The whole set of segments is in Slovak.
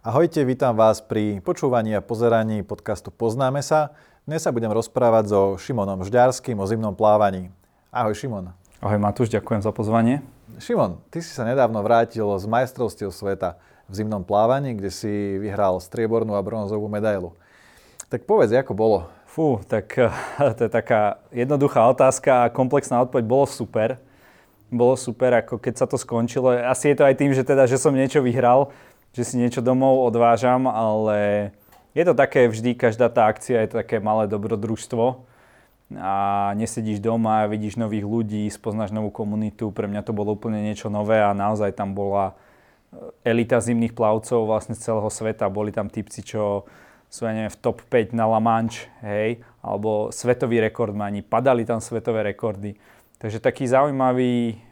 Ahojte, vítam vás pri počúvaní a pozeraní podcastu Poznáme sa. Dnes sa budem rozprávať so Šimonom Žďarským o zimnom plávaní. Ahoj Šimon. Ahoj Matúš, ďakujem za pozvanie. Šimon, ty si sa nedávno vrátil z majstrovstiev sveta v zimnom plávaní, kde si vyhral striebornú a bronzovú medailu. Tak povedz, ako bolo? Fú, tak to je taká jednoduchá otázka a komplexná odpoveď. Bolo super. Bolo super, ako keď sa to skončilo. Asi je to aj tým, že teda, že som niečo vyhral, že si niečo domov odvážam, ale je to také vždy, každá tá akcia je také malé dobrodružstvo. A nesedíš doma, vidíš nových ľudí, spoznáš novú komunitu, pre mňa to bolo úplne niečo nové a naozaj tam bola eh, elita zimných plavcov vlastne z celého sveta, boli tam typci, čo sú, ja neviem, v top 5 na La Manche, hej, alebo svetoví rekordmani, padali tam svetové rekordy. Takže taký zaujímavý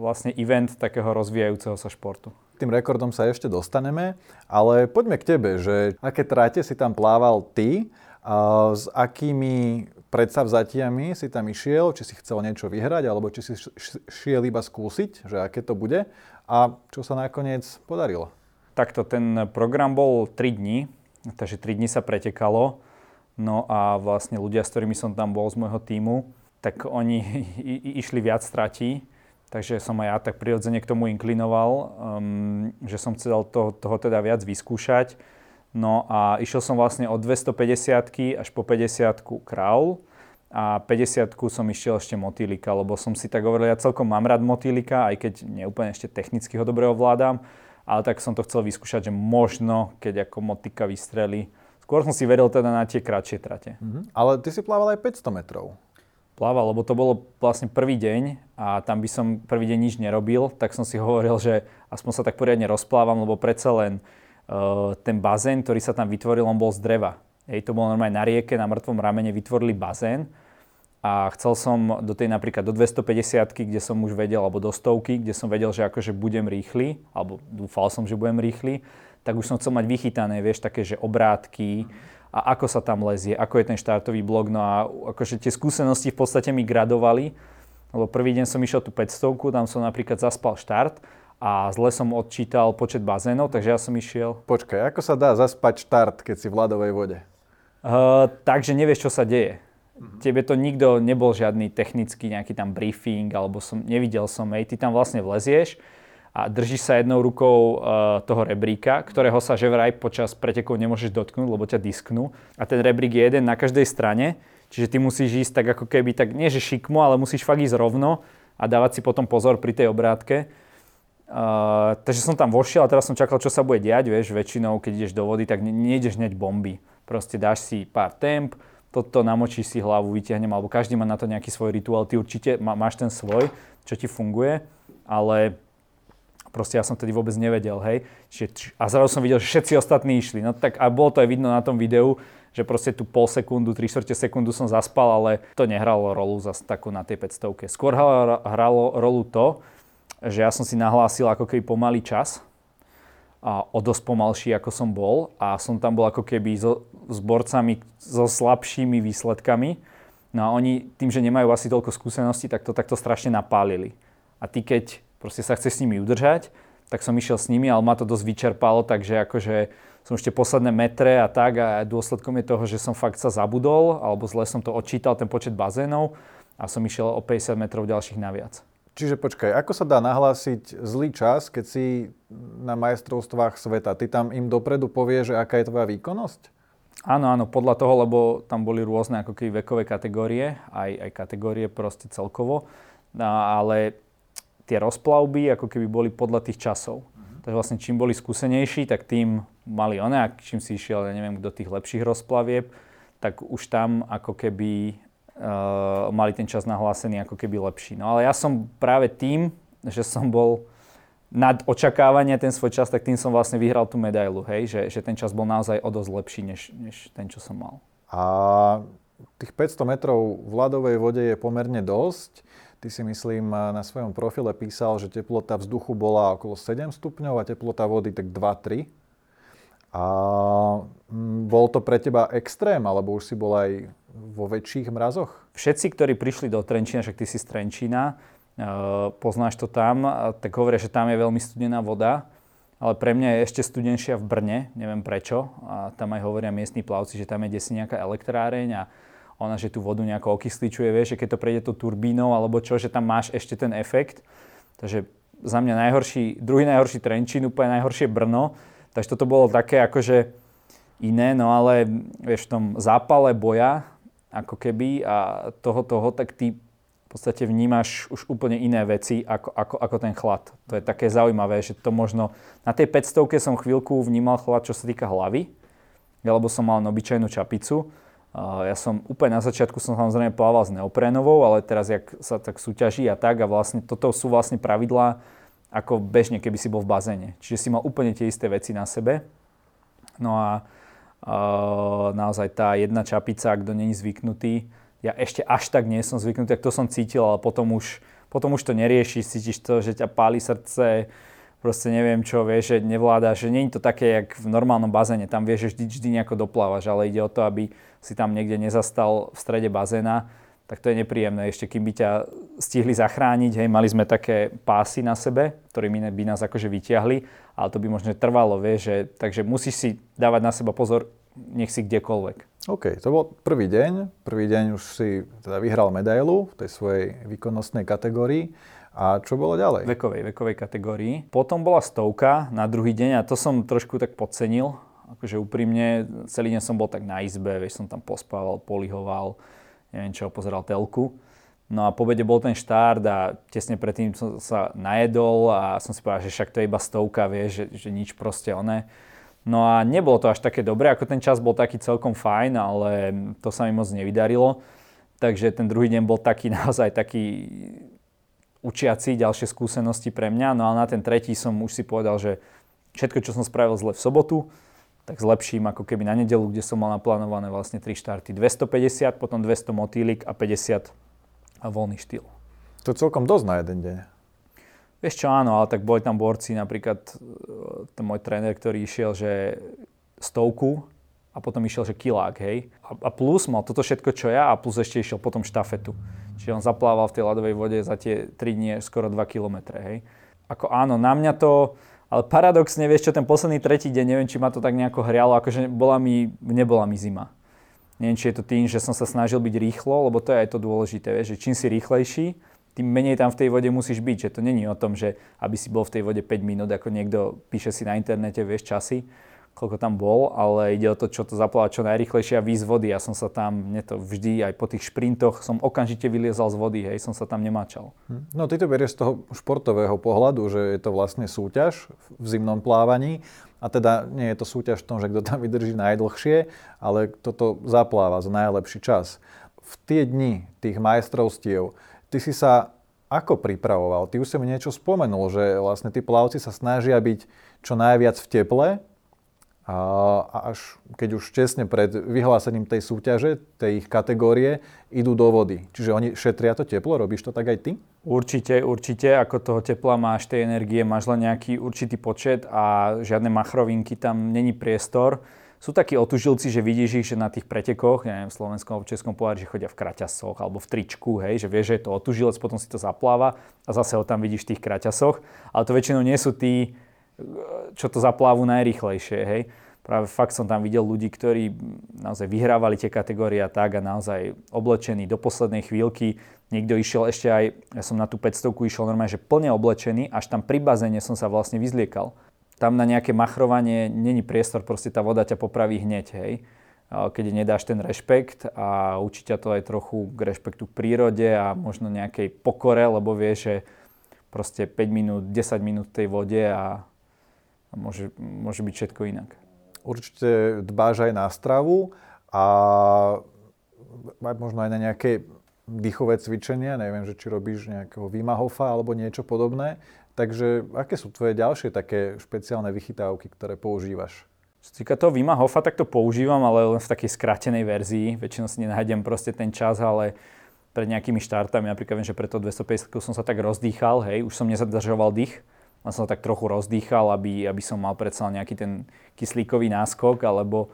vlastne event takého rozvíjajúceho sa športu tým rekordom sa ešte dostaneme, ale poďme k tebe, že aké tráte si tam plával ty, a s akými predsavzatiami si tam išiel, či si chcel niečo vyhrať, alebo či si šiel iba skúsiť, že aké to bude a čo sa nakoniec podarilo. Takto ten program bol 3 dní, takže 3 dní sa pretekalo. No a vlastne ľudia, s ktorými som tam bol z môjho týmu, tak oni išli viac stratí Takže som aj ja tak prirodzene k tomu inklinoval, um, že som chcel to, toho teda viac vyskúšať. No a išiel som vlastne od 250 až po 50 kraul a 50 som išiel ešte motýlika, lebo som si tak hovoril, ja celkom mám rád motýlika, aj keď neúplne ešte technicky ho dobre ovládam, ale tak som to chcel vyskúšať, že možno, keď ako motika vystrelí. Skôr som si veril teda na tie kratšie trate. Mm-hmm. Ale ty si plával aj 500 metrov plával, lebo to bolo vlastne prvý deň a tam by som prvý deň nič nerobil, tak som si hovoril, že aspoň sa tak poriadne rozplávam, lebo predsa len uh, ten bazén, ktorý sa tam vytvoril, on bol z dreva. Hej, to bolo normálne na rieke, na mŕtvom ramene vytvorili bazén a chcel som do tej napríklad do 250 kde som už vedel, alebo do stovky, kde som vedel, že akože budem rýchly, alebo dúfal som, že budem rýchly, tak už som chcel mať vychytané, vieš, také, že obrátky, a ako sa tam lezie, ako je ten štartový blok. No a akože tie skúsenosti v podstate mi gradovali, lebo prvý deň som išiel tú 500, tam som napríklad zaspal štart a zle som odčítal počet bazénov, takže ja som išiel... Počkaj, ako sa dá zaspať štart, keď si v ľadovej vode? Uh, takže nevieš, čo sa deje. Mm-hmm. Tebe to nikto nebol žiadny technický nejaký tam briefing, alebo som, nevidel som, hej, ty tam vlastne vlezieš a držíš sa jednou rukou uh, toho rebríka, ktorého sa že vraj počas pretekov nemôžeš dotknúť, lebo ťa disknú. A ten rebrík je jeden na každej strane, čiže ty musíš ísť tak ako keby, tak nie že šikmo, ale musíš fakt ísť rovno a dávať si potom pozor pri tej obrátke. Uh, takže som tam vošiel a teraz som čakal, čo sa bude diať, vieš, väčšinou, keď ideš do vody, tak nejdeš hneď bomby. Proste dáš si pár temp, toto namočíš si hlavu, vyťahnem, alebo každý má na to nejaký svoj rituál, ty určite má, máš ten svoj, čo ti funguje, ale proste ja som tedy vôbec nevedel, hej. Čiže, a zrazu som videl, že všetci ostatní išli. No tak a bolo to aj vidno na tom videu, že proste tu pol sekundu, 3 čtvrte sekundu som zaspal, ale to nehralo rolu zase takú na tej 500. Skôr hralo rolu to, že ja som si nahlásil ako keby pomalý čas, a o dosť pomalší, ako som bol a som tam bol ako keby so, s borcami so slabšími výsledkami. No a oni tým, že nemajú asi toľko skúseností, tak to takto strašne napálili. A ty keď proste sa chce s nimi udržať, tak som išiel s nimi, ale ma to dosť vyčerpalo, takže akože som ešte posledné metre a tak a dôsledkom je toho, že som fakt sa zabudol, alebo zle som to odčítal, ten počet bazénov a som išiel o 50 metrov ďalších naviac. Čiže počkaj, ako sa dá nahlásiť zlý čas, keď si na majstrovstvách sveta? Ty tam im dopredu povie, že aká je tvoja výkonnosť? Áno, áno, podľa toho, lebo tam boli rôzne ako keby vekové kategórie, aj, aj kategórie proste celkovo, no, ale tie rozplavby ako keby boli podľa tých časov. Uh-huh. Takže vlastne čím boli skúsenejší, tak tým mali one, a čím si išiel, ja neviem, do tých lepších rozplavieb, tak už tam ako keby uh, mali ten čas nahlásený ako keby lepší. No ale ja som práve tým, že som bol nad očakávania ten svoj čas, tak tým som vlastne vyhral tú medailu, hej, že, že ten čas bol naozaj o dosť lepší, než, než ten, čo som mal. A tých 500 metrov v ľadovej vode je pomerne dosť. Ty si myslím na svojom profile písal, že teplota vzduchu bola okolo 7 stupňov a teplota vody tak 2-3. A mm, bol to pre teba extrém, alebo už si bol aj vo väčších mrazoch? Všetci, ktorí prišli do Trenčína, však ty si z Trenčína, e, poznáš to tam, tak hovoria, že tam je veľmi studená voda, ale pre mňa je ešte studenšia v Brne, neviem prečo. A tam aj hovoria miestni plavci, že tam je desi nejaká elektráreň a ona, že tú vodu nejako okysličuje, vieš, že keď to prejde tú turbínou alebo čo, že tam máš ešte ten efekt. Takže za mňa najhorší, druhý najhorší Trenčín, úplne najhoršie Brno. Takže toto bolo také akože iné, no ale vieš, v tom zápale boja, ako keby, a toho, toho, tak ty v podstate vnímaš už úplne iné veci ako, ako, ako ten chlad. To je také zaujímavé, že to možno... Na tej 500 som chvíľku vnímal chlad, čo sa týka hlavy, lebo som mal obyčajnú čapicu, ja som úplne na začiatku som samozrejme plával s neoprénovou, ale teraz jak sa tak súťaží a tak a vlastne toto sú vlastne pravidlá ako bežne, keby si bol v bazéne. Čiže si mal úplne tie isté veci na sebe. No a uh, naozaj tá jedna čapica, kto není zvyknutý, ja ešte až tak nie som zvyknutý, tak to som cítil, ale potom už, potom už to neriešiš, cítiš to, že ťa páli srdce, proste neviem čo, vieš, že nevládaš, že je to také, jak v normálnom bazéne, tam vieš, že vždy, vždy nejako doplávaš, ale ide o to, aby si tam niekde nezastal v strede bazéna, tak to je nepríjemné. Ešte kým by ťa stihli zachrániť, hej, mali sme také pásy na sebe, ktorými by nás akože vyťahli, ale to by možno trvalo, vieš, že, takže musíš si dávať na seba pozor, nech si kdekoľvek. OK, to bol prvý deň. Prvý deň už si teda vyhral medailu v tej svojej výkonnostnej kategórii. A čo bolo ďalej? Vekovej, vekovej kategórii. Potom bola stovka na druhý deň a to som trošku tak podcenil. Akože úprimne, celý deň som bol tak na izbe, vieš, som tam pospával, polihoval, neviem čo, pozeral telku. No a po obede bol ten štart a tesne predtým som sa najedol a som si povedal, že však to je iba stovka, vieš, že, že nič proste oné. No a nebolo to až také dobré, ako ten čas bol taký celkom fajn, ale to sa mi moc nevydarilo. Takže ten druhý deň bol taký naozaj taký učiaci ďalšie skúsenosti pre mňa. No a na ten tretí som už si povedal, že všetko, čo som spravil zle v sobotu, tak zlepším ako keby na nedelu, kde som mal naplánované vlastne 3 štarty. 250, potom 200 motýlik a 50 a voľný štýl. To je celkom dosť na jeden deň. Vieš čo, áno, ale tak boli tam borci, napríklad e, ten môj tréner, ktorý išiel, že stovku a potom išiel, že kilák, hej. A, a plus mal toto všetko, čo ja a plus ešte išiel potom štafetu. Čiže on zaplával v tej ľadovej vode za tie 3 dní skoro 2 km. Hej. Ako áno, na mňa to, ale paradoxne, vieš čo, ten posledný tretí deň, neviem, či ma to tak nejako hrialo, akože bola mi, nebola mi zima. Neviem, či je to tým, že som sa snažil byť rýchlo, lebo to je aj to dôležité, vieš, že čím si rýchlejší, tým menej tam v tej vode musíš byť. Že to není o tom, že aby si bol v tej vode 5 minút, ako niekto píše si na internete, vieš, časy koľko tam bol, ale ide o to, čo to zaplávať čo najrychlejšie a výjsť z vody. Ja som sa tam, mne to vždy aj po tých šprintoch som okamžite vyliezal z vody, hej, som sa tam nemáčal. Hm. No ty to berieš z toho športového pohľadu, že je to vlastne súťaž v zimnom plávaní a teda nie je to súťaž v tom, že kto tam vydrží najdlhšie, ale kto to zapláva za najlepší čas. V tie dni tých majstrovstiev, ty si sa ako pripravoval? Ty už si mi niečo spomenul, že vlastne tí plavci sa snažia byť čo najviac v teple, a až keď už česne pred vyhlásením tej súťaže, tej ich kategórie, idú do vody. Čiže oni šetria to teplo, robíš to tak aj ty? Určite, určite. Ako toho tepla máš, tej energie, máš len nejaký určitý počet a žiadne machrovinky tam není priestor. Sú takí otužilci, že vidíš ich, že na tých pretekoch, neviem, v slovenskom alebo českom pohári, že chodia v kraťasoch alebo v tričku, hej, že vieš, že je to otužilec, potom si to zapláva a zase ho tam vidíš v tých kraťasoch. Ale to väčšinou nie sú tí, čo to zaplávu najrychlejšie, hej. Práve fakt som tam videl ľudí, ktorí naozaj vyhrávali tie kategórie a tak a naozaj oblečení do poslednej chvíľky. Niekto išiel ešte aj, ja som na tú 500 išiel normálne, že plne oblečený, až tam pri bazéne som sa vlastne vyzliekal. Tam na nejaké machrovanie není priestor, proste tá voda ťa popraví hneď, hej. Keď nedáš ten rešpekt a učí ťa to aj trochu k rešpektu k prírode a možno nejakej pokore, lebo vieš, že proste 5 minút, 10 minút tej vode a a môže, môže byť všetko inak. Určite dbáš aj na stravu a možno aj na nejaké dýchové cvičenia, neviem, že či robíš nejakého Vimahofa alebo niečo podobné. Takže aké sú tvoje ďalšie také špeciálne vychytávky, ktoré používaš? Čo sa týka toho Vima Hofa, tak to používam, ale len v takej skrátenej verzii. Väčšinou si nenájdem proste ten čas, ale pred nejakými štartami, napríklad viem, že pre to 250 som sa tak rozdýchal, hej, už som nezadržoval dých, len som tak trochu rozdýchal, aby, aby som mal predsa nejaký ten kyslíkový náskok alebo,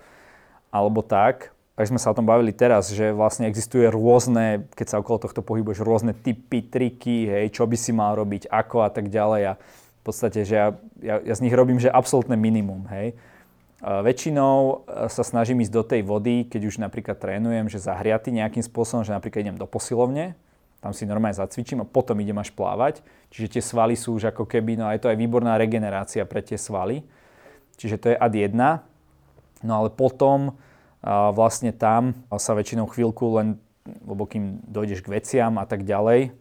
alebo tak. Tak sme sa o tom bavili teraz, že vlastne existuje rôzne, keď sa okolo tohto pohybuješ, rôzne typy, triky, hej, čo by si mal robiť, ako a tak ďalej. A V podstate, že ja, ja, ja z nich robím, že absolútne minimum, hej. Uh, väčšinou sa snažím ísť do tej vody, keď už napríklad trénujem, že zahriaty nejakým spôsobom, že napríklad idem do posilovne, tam si normálne zacvičím a potom idem až plávať. Čiže tie svaly sú už ako keby, no aj to aj výborná regenerácia pre tie svaly. Čiže to je ad 1. No ale potom a vlastne tam sa väčšinou chvíľku len, lebo kým dojdeš k veciam a tak ďalej,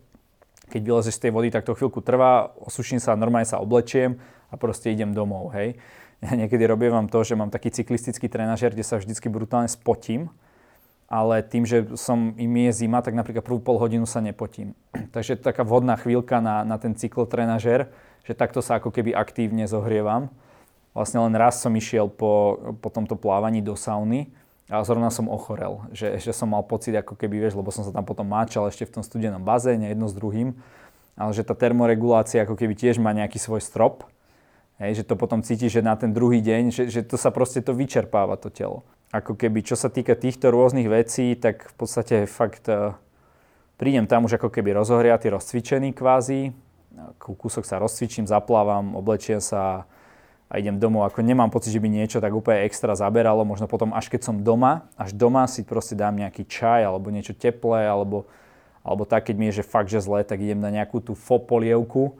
keď vylezeš z tej vody, tak to chvíľku trvá, osuším sa, normálne sa oblečiem a proste idem domov, hej. Ja niekedy robím vám to, že mám taký cyklistický trenažer, kde sa vždycky brutálne spotím, ale tým, že som im je zima, tak napríklad prvú pol hodinu sa nepotím. Takže taká vhodná chvíľka na, na ten cyklotrenažer, že takto sa ako keby aktívne zohrievam. Vlastne len raz som išiel po, po tomto plávaní do sauny a zrovna som ochorel, že, že som mal pocit ako keby, vieš, lebo som sa tam potom máčal ešte v tom studenom bazéne jedno s druhým, ale že tá termoregulácia ako keby tiež má nejaký svoj strop, hej, že to potom cíti, že na ten druhý deň, že, že to sa proste to vyčerpáva to telo. Ako keby, čo sa týka týchto rôznych vecí, tak v podstate fakt uh, prídem tam už ako keby rozohriatý, rozcvičený kvázi, kúsok sa rozcvičím, zaplávam, oblečiem sa, a idem domov. Ako nemám pocit, že by niečo tak úplne extra zaberalo. Možno potom, až keď som doma, až doma si proste dám nejaký čaj alebo niečo teplé, alebo, alebo tak, keď mi je že fakt, že zle, tak idem na nejakú tú fopolievku,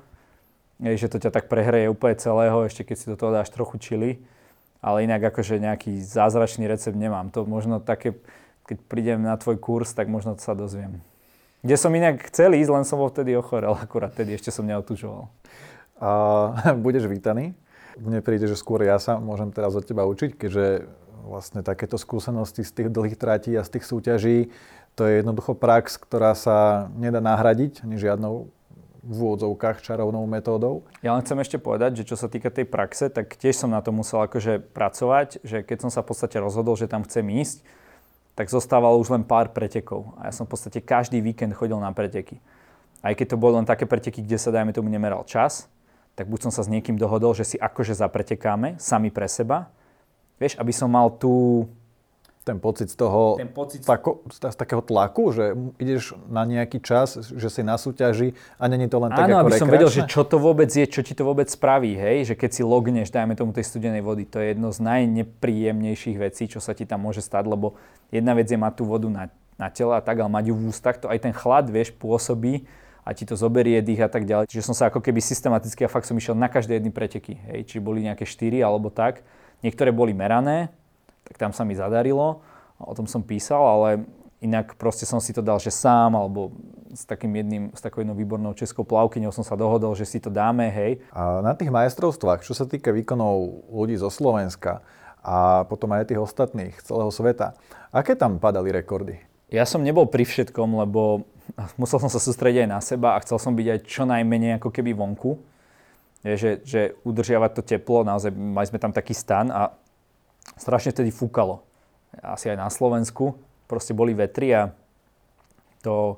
že to ťa tak prehreje úplne celého, ešte keď si do toho dáš trochu čili. Ale inak akože nejaký zázračný recept nemám. To možno také, keď prídem na tvoj kurz, tak možno sa dozviem. Kde som inak chcel ísť, len som bol vtedy ochorel, akurát tedy ešte som neotužoval. A budeš vítaný mne príde, že skôr ja sa môžem teraz od teba učiť, keďže vlastne takéto skúsenosti z tých dlhých tratí a z tých súťaží, to je jednoducho prax, ktorá sa nedá nahradiť ani žiadnou v úvodzovkách čarovnou metódou. Ja len chcem ešte povedať, že čo sa týka tej praxe, tak tiež som na to musel akože pracovať, že keď som sa v podstate rozhodol, že tam chcem ísť, tak zostávalo už len pár pretekov. A ja som v podstate každý víkend chodil na preteky. Aj keď to boli len také preteky, kde sa, dajme tomu, nemeral čas, tak buď som sa s niekým dohodol, že si akože zapretekáme sami pre seba, vieš, aby som mal tú... Ten pocit z toho, ten pocit... Tako, z, z takého tlaku, že ideš na nejaký čas, že si na súťaži a není to len tak Áno, ako aby som vedel, že čo to vôbec je, čo ti to vôbec spraví, hej, že keď si logneš, dajme tomu tej studenej vody, to je jedno z najnepríjemnejších vecí, čo sa ti tam môže stať, lebo jedna vec je mať tú vodu na, na tele a tak, ale mať ju v ústach, to aj ten chlad, vieš, pôsobí, a ti to zoberie dých a tak ďalej. Čiže som sa ako keby systematicky a fakt som išiel na každé jedny preteky. Hej. Či boli nejaké 4 alebo tak. Niektoré boli merané, tak tam sa mi zadarilo. O tom som písal, ale inak proste som si to dal, že sám alebo s takým jedným, s takou jednou výbornou českou plavkyňou som sa dohodol, že si to dáme, hej. A na tých majstrovstvách, čo sa týka výkonov ľudí zo Slovenska a potom aj tých ostatných celého sveta, aké tam padali rekordy? Ja som nebol pri všetkom, lebo musel som sa sústrediť aj na seba a chcel som byť aj čo najmenej ako keby vonku. Je, že, že udržiavať to teplo, naozaj mali sme tam taký stan a strašne vtedy fúkalo. Asi aj na Slovensku. Proste boli vetry a to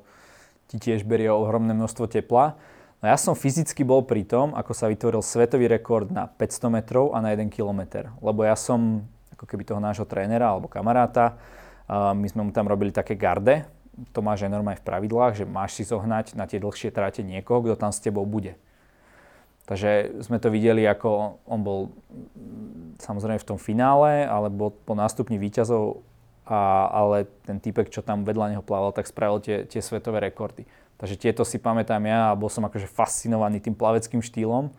ti tiež berie ohromné množstvo tepla. No ja som fyzicky bol pri tom, ako sa vytvoril svetový rekord na 500 metrov a na 1 km. Lebo ja som ako keby toho nášho trénera alebo kamaráta, my sme mu tam robili také garde, to máš aj normálne v pravidlách, že máš si zohnať na tie dlhšie tráte niekoho, kto tam s tebou bude. Takže sme to videli, ako on bol samozrejme v tom finále, ale bol po nástupni výťazov, a, ale ten typek, čo tam vedľa neho plával, tak spravil tie, tie svetové rekordy. Takže tieto si pamätám ja a bol som akože fascinovaný tým plaveckým štýlom.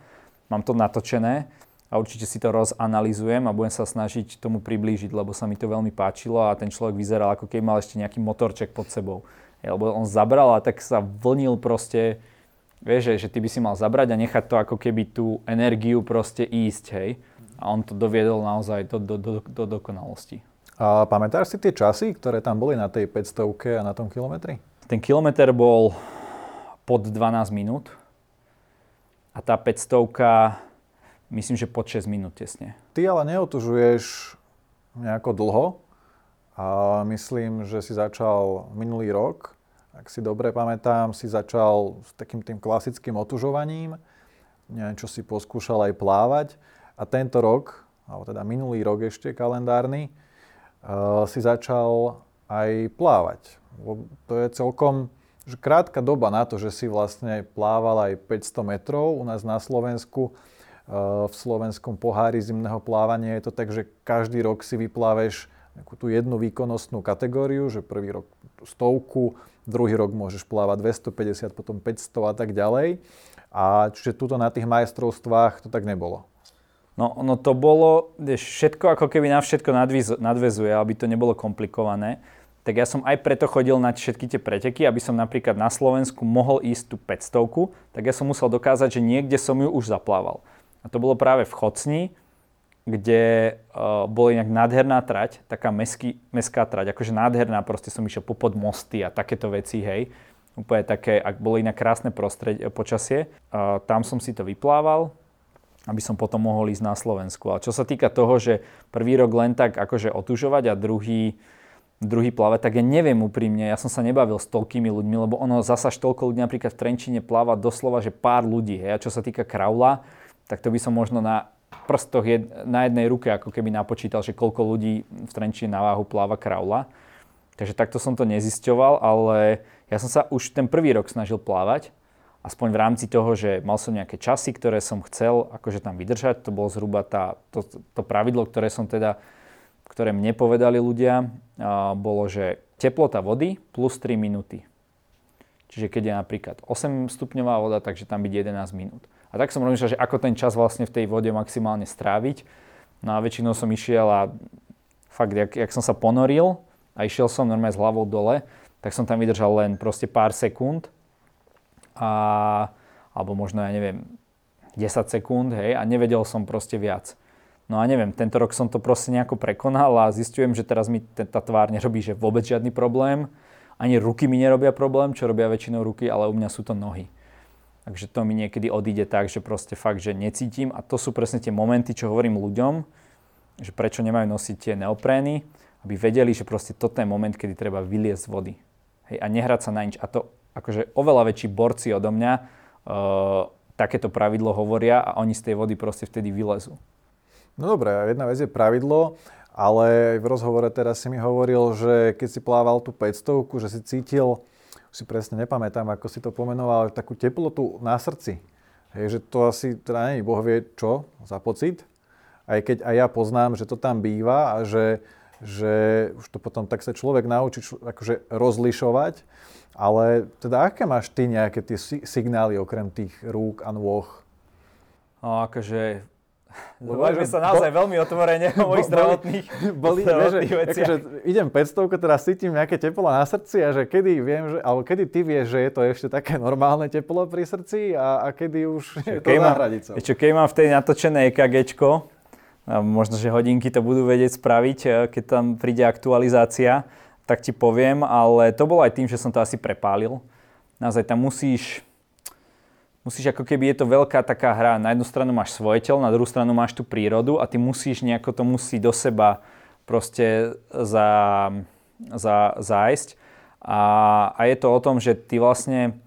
Mám to natočené a určite si to rozanalizujem a budem sa snažiť tomu priblížiť, lebo sa mi to veľmi páčilo a ten človek vyzeral ako keby mal ešte nejaký motorček pod sebou. Lebo on zabral a tak sa vlnil proste, vieš, že, že ty by si mal zabrať a nechať to ako keby tú energiu proste ísť, hej. A on to doviedol naozaj do, do, do, do dokonalosti. A pamätáš si tie časy, ktoré tam boli na tej 500 a na tom kilometri? Ten kilometr bol pod 12 minút a tá 500 myslím, že pod 6 minút tesne. Ty ale neotužuješ nejako dlho a myslím, že si začal minulý rok, ak si dobre pamätám, si začal s takým tým klasickým otužovaním, niečo si poskúšal aj plávať. A tento rok, alebo teda minulý rok ešte kalendárny, uh, si začal aj plávať. To je celkom že krátka doba na to, že si vlastne plával aj 500 metrov u nás na Slovensku, v slovenskom pohári zimného plávania je to tak, že každý rok si vypláveš tú jednu výkonnostnú kategóriu, že prvý rok stovku, druhý rok môžeš plávať 250, potom 500 a tak ďalej. A čiže tuto na tých majstrovstvách to tak nebolo. No, no to bolo, všetko ako keby na všetko nadvezuje, aby to nebolo komplikované tak ja som aj preto chodil na všetky tie preteky, aby som napríklad na Slovensku mohol ísť tú 500, tak ja som musel dokázať, že niekde som ju už zaplával. A to bolo práve v Chocni, kde uh, bola inak nádherná trať, taká meský, meská trať, akože nádherná, proste som išiel popod mosty a takéto veci, hej. Úplne také, ak bolo inak krásne prostredie, počasie. Uh, tam som si to vyplával, aby som potom mohol ísť na Slovensku. Ale čo sa týka toho, že prvý rok len tak akože otužovať a druhý druhý plave, tak ja neviem úprimne, ja som sa nebavil s toľkými ľuďmi, lebo ono zasa toľko ľudí napríklad v Trenčine pláva doslova, že pár ľudí. Hej. A čo sa týka kraula, tak to by som možno na prstoch jed, na jednej ruke ako keby napočítal, že koľko ľudí v Trenčine na váhu pláva kraula. Takže takto som to nezisťoval, ale ja som sa už ten prvý rok snažil plávať, aspoň v rámci toho, že mal som nejaké časy, ktoré som chcel akože tam vydržať. To bolo zhruba tá, to, to pravidlo, ktoré som teda ktoré mne povedali ľudia, bolo, že teplota vody plus 3 minúty. Čiže keď je napríklad 8 stupňová voda, takže tam byť 11 minút. A tak som rozmýšľal, že ako ten čas vlastne v tej vode maximálne stráviť. No a väčšinou som išiel a fakt, jak, jak som sa ponoril a išiel som normálne s hlavou dole, tak som tam vydržal len proste pár sekúnd. A, alebo možno, ja neviem, 10 sekúnd, hej, a nevedel som proste viac. No a neviem, tento rok som to proste nejako prekonal a zistujem, že teraz mi tá tvár nerobí, že vôbec žiadny problém. Ani ruky mi nerobia problém, čo robia väčšinou ruky, ale u mňa sú to nohy. Takže to mi niekedy odíde tak, že proste fakt, že necítim a to sú presne tie momenty, čo hovorím ľuďom, že prečo nemajú nosiť tie neoprény, aby vedeli, že proste toto je moment, kedy treba vyliesť z vody. Hej, a nehrať sa na nič. A to akože oveľa väčší borci odo mňa uh, takéto pravidlo hovoria a oni z tej vody proste vtedy vylezú. No dobré, jedna vec je pravidlo, ale v rozhovore teraz si mi hovoril, že keď si plával tú 500, že si cítil, si presne nepamätám, ako si to pomenoval, takú teplotu na srdci. Hej, že to asi, teda nie, Boh vie čo za pocit, aj keď aj ja poznám, že to tam býva a že, že už to potom tak sa človek naučí akože rozlišovať, ale teda aké máš ty nejaké tie signály okrem tých rúk a nôh? No akože Bavíme sa naozaj bo, veľmi otvorene o mojich zdravotných, boli, zdravotných že, veciach. Akože idem 500, teraz cítim nejaké teplo na srdci a že kedy viem, že, alebo kedy ty vieš, že je to ešte také normálne teplo pri srdci a, a kedy už je to za hranicou. Čo, keď mám v tej natočené EKGčko, a možno, že hodinky to budú vedieť spraviť, e, keď tam príde aktualizácia, tak ti poviem, ale to bolo aj tým, že som to asi prepálil. Naozaj tam musíš musíš ako keby je to veľká taká hra. Na jednu stranu máš svoje telo, na druhú stranu máš tú prírodu a ty musíš nejako to musí do seba proste za, za, zájsť. A, a je to o tom, že ty vlastne,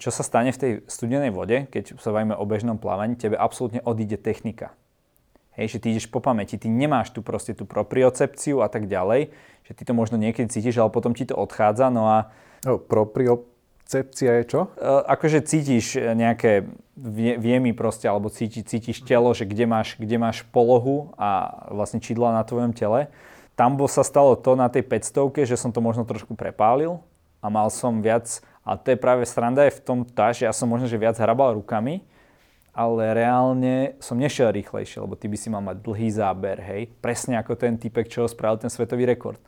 čo sa stane v tej studenej vode, keď sa bavíme o bežnom plávaní, tebe absolútne odíde technika. Hej, že ty ideš po pamäti, ty nemáš tu proste tú propriocepciu a tak ďalej, že ty to možno niekedy cítiš, ale potom ti to odchádza, no a... No, proprio, Cepcia je čo? Uh, akože cítiš nejaké viemy proste, alebo cíti, cítiš telo, že kde máš, kde máš polohu a vlastne čidla na tvojom tele. Tam bo sa stalo to na tej 500, že som to možno trošku prepálil a mal som viac, a to je práve sranda je v tom tá, že ja som možno že viac hrabal rukami, ale reálne som nešiel rýchlejšie, lebo ty by si mal mať dlhý záber, hej, presne ako ten typek, čo spravil ten svetový rekord.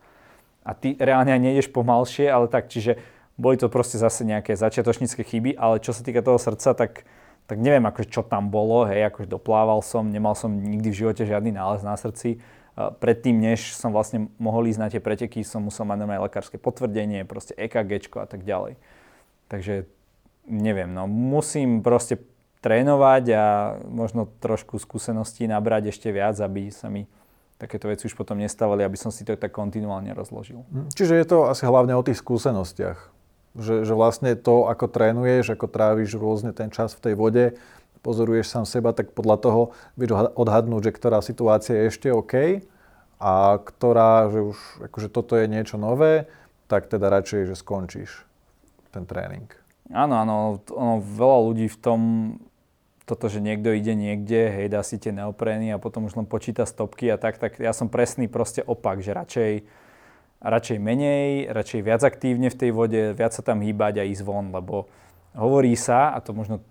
A ty reálne aj nejdeš pomalšie, ale tak, čiže boli to proste zase nejaké začiatočnícke chyby, ale čo sa týka toho srdca, tak, tak neviem, ako, čo tam bolo, hej, akože doplával som, nemal som nikdy v živote žiadny nález na srdci. Predtým, než som vlastne mohol ísť na tie preteky, som musel mať normálne lekárske potvrdenie, proste EKG a tak ďalej. Takže neviem, no musím proste trénovať a možno trošku skúseností nabrať ešte viac, aby sa mi takéto veci už potom nestávali, aby som si to tak kontinuálne rozložil. Čiže je to asi hlavne o tých skúsenostiach. Že, že vlastne to, ako trénuješ, ako tráviš rôzne ten čas v tej vode, pozoruješ sám seba, tak podľa toho vieš odhadnúť, že ktorá situácia je ešte OK a ktorá, že už akože toto je niečo nové, tak teda radšej, že skončíš. ten tréning. Áno, áno, ono, veľa ľudí v tom, toto, že niekto ide niekde, hej, dá si tie neoprény a potom už len počíta stopky a tak, tak ja som presný proste opak, že radšej, radšej menej, radšej viac aktívne v tej vode, viac sa tam hýbať a ísť von, lebo hovorí sa, a to možno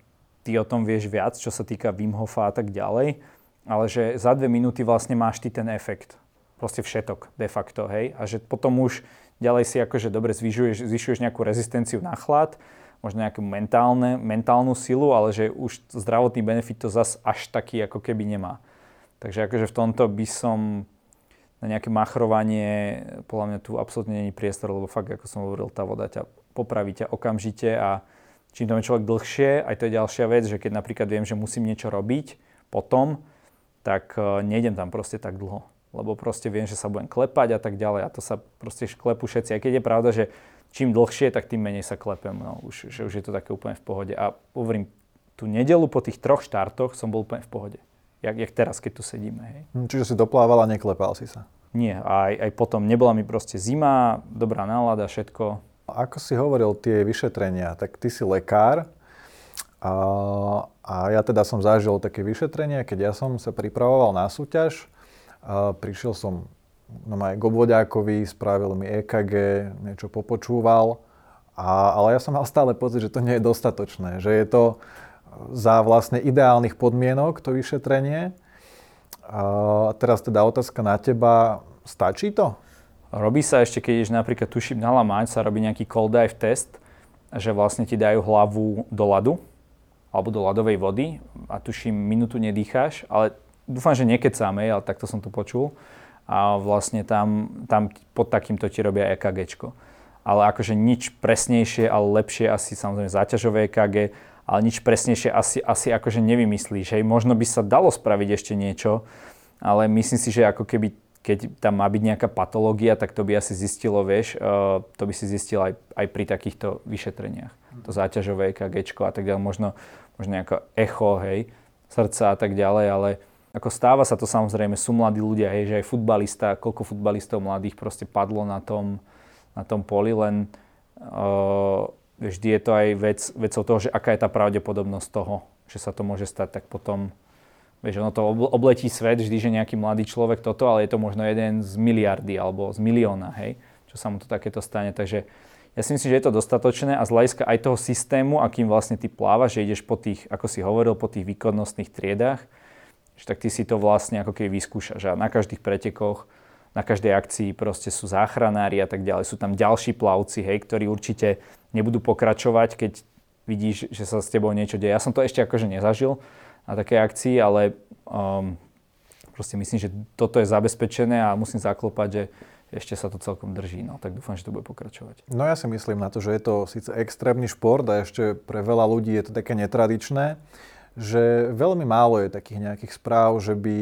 ty o tom vieš viac, čo sa týka Wim Hofa a tak ďalej, ale že za dve minúty vlastne máš ty ten efekt. Proste všetok de facto, hej. A že potom už ďalej si akože dobre zvyšuješ, zvyšuješ nejakú rezistenciu na chlad, možno nejakú mentálne, mentálnu silu, ale že už zdravotný benefit to zas až taký ako keby nemá. Takže akože v tomto by som na nejaké machrovanie, podľa mňa tu absolútne není priestor, lebo fakt, ako som hovoril, tá voda ťa popraví ťa okamžite a čím to je človek dlhšie, aj to je ďalšia vec, že keď napríklad viem, že musím niečo robiť potom, tak e, nejdem tam proste tak dlho. Lebo proste viem, že sa budem klepať a tak ďalej a to sa proste klepu všetci. Aj keď je pravda, že čím dlhšie, tak tým menej sa klepem. No, už, že už je to také úplne v pohode. A hovorím, tú nedelu po tých troch štartoch som bol úplne v pohode. Jak, jak teraz, keď tu sedíme. Hej. Hm, čiže si doplával a neklepal si sa? Nie, aj, aj potom nebola mi proste zima, dobrá nálada, všetko. Ako si hovoril tie vyšetrenia, tak ty si lekár a, a ja teda som zažil také vyšetrenie, keď ja som sa pripravoval na súťaž. A prišiel som no aj k obvodiakovi, spravil mi EKG, niečo popočúval, a, ale ja som mal stále pocit, že to nie je dostatočné, že je to za vlastne ideálnych podmienok to vyšetrenie. A teraz teda otázka na teba, stačí to? Robí sa ešte, keď ideš napríklad, tuším, na Lamáň, sa robí nejaký cold dive test, že vlastne ti dajú hlavu do ľadu, alebo do ľadovej vody a tuším, minútu nedýcháš, ale dúfam, že nekecáme, ale takto som to počul a vlastne tam, tam pod takýmto ti robia EKG. Ale akože nič presnejšie, ale lepšie asi samozrejme záťažové EKG, ale nič presnejšie asi, asi akože nevymyslíš. Hej. Možno by sa dalo spraviť ešte niečo, ale myslím si, že ako keby keď tam má byť nejaká patológia, tak to by asi zistilo, vieš, uh, to by si zistil aj, aj pri takýchto vyšetreniach. To záťažové EKG a tak ďalej, možno, možno nejaké echo, hej, srdca a tak ďalej, ale ako stáva sa to samozrejme, sú mladí ľudia, hej, že aj futbalista, koľko futbalistov mladých proste padlo na tom, na tom poli, len uh, vždy je to aj vec, vecou toho, že aká je tá pravdepodobnosť toho, že sa to môže stať, tak potom, vieš, ono to obletí svet vždy, že nejaký mladý človek toto, ale je to možno jeden z miliardy alebo z milióna, hej, čo sa mu to takéto stane, takže ja si myslím, že je to dostatočné a z hľadiska aj toho systému, akým vlastne ty plávaš, že ideš po tých, ako si hovoril, po tých výkonnostných triedách, že tak ty si to vlastne ako keby vyskúšaš a na každých pretekoch, na každej akcii proste sú záchranári a tak ďalej. Sú tam ďalší plavci, hej, ktorí určite nebudú pokračovať, keď vidíš, že sa s tebou niečo deje. Ja som to ešte akože nezažil na takej akcii, ale um, proste myslím, že toto je zabezpečené a musím zaklopať, že ešte sa to celkom drží, no tak dúfam, že to bude pokračovať. No ja si myslím na to, že je to síce extrémny šport a ešte pre veľa ľudí je to také netradičné, že veľmi málo je takých nejakých správ, že by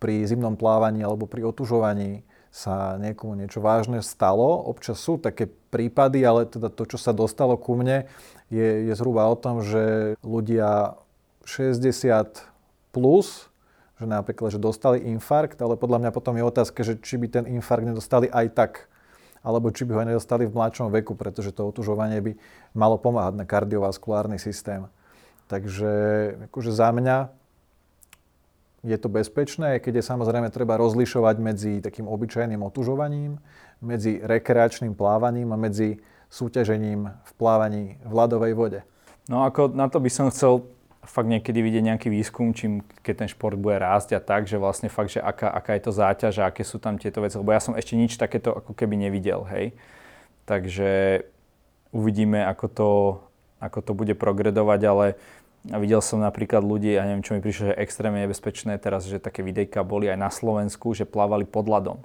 pri zimnom plávaní alebo pri otužovaní sa niekomu niečo vážne stalo. Občas sú také prípady, ale teda to, čo sa dostalo ku mne, je, je zhruba o tom, že ľudia 60 plus, že napríklad, že dostali infarkt, ale podľa mňa potom je otázka, že či by ten infarkt nedostali aj tak, alebo či by ho nedostali v mladšom veku, pretože to otužovanie by malo pomáhať na kardiovaskulárny systém. Takže akože za mňa je to bezpečné, keď je samozrejme treba rozlišovať medzi takým obyčajným otužovaním, medzi rekreačným plávaním a medzi súťažením v plávaní v ľadovej vode. No ako na to by som chcel fakt niekedy vidieť nejaký výskum, čím keď ten šport bude rásť a tak, že vlastne fakt, že aká, aká je to záťaž a aké sú tam tieto veci, lebo ja som ešte nič takéto ako keby nevidel, hej. Takže uvidíme, ako to, ako to bude progredovať, ale a videl som napríklad ľudí, ja neviem, čo mi prišlo, že extrémne nebezpečné teraz, že také videjka boli aj na Slovensku, že plávali pod ľadom.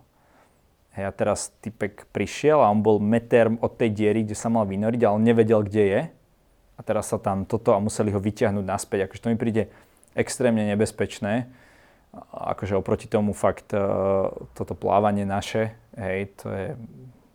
Hej, a teraz typek prišiel a on bol meter od tej diery, kde sa mal vynoriť, ale nevedel, kde je. A teraz sa tam toto a museli ho vyťahnuť naspäť. Akože to mi príde extrémne nebezpečné. Akože oproti tomu fakt uh, toto plávanie naše, hej, to je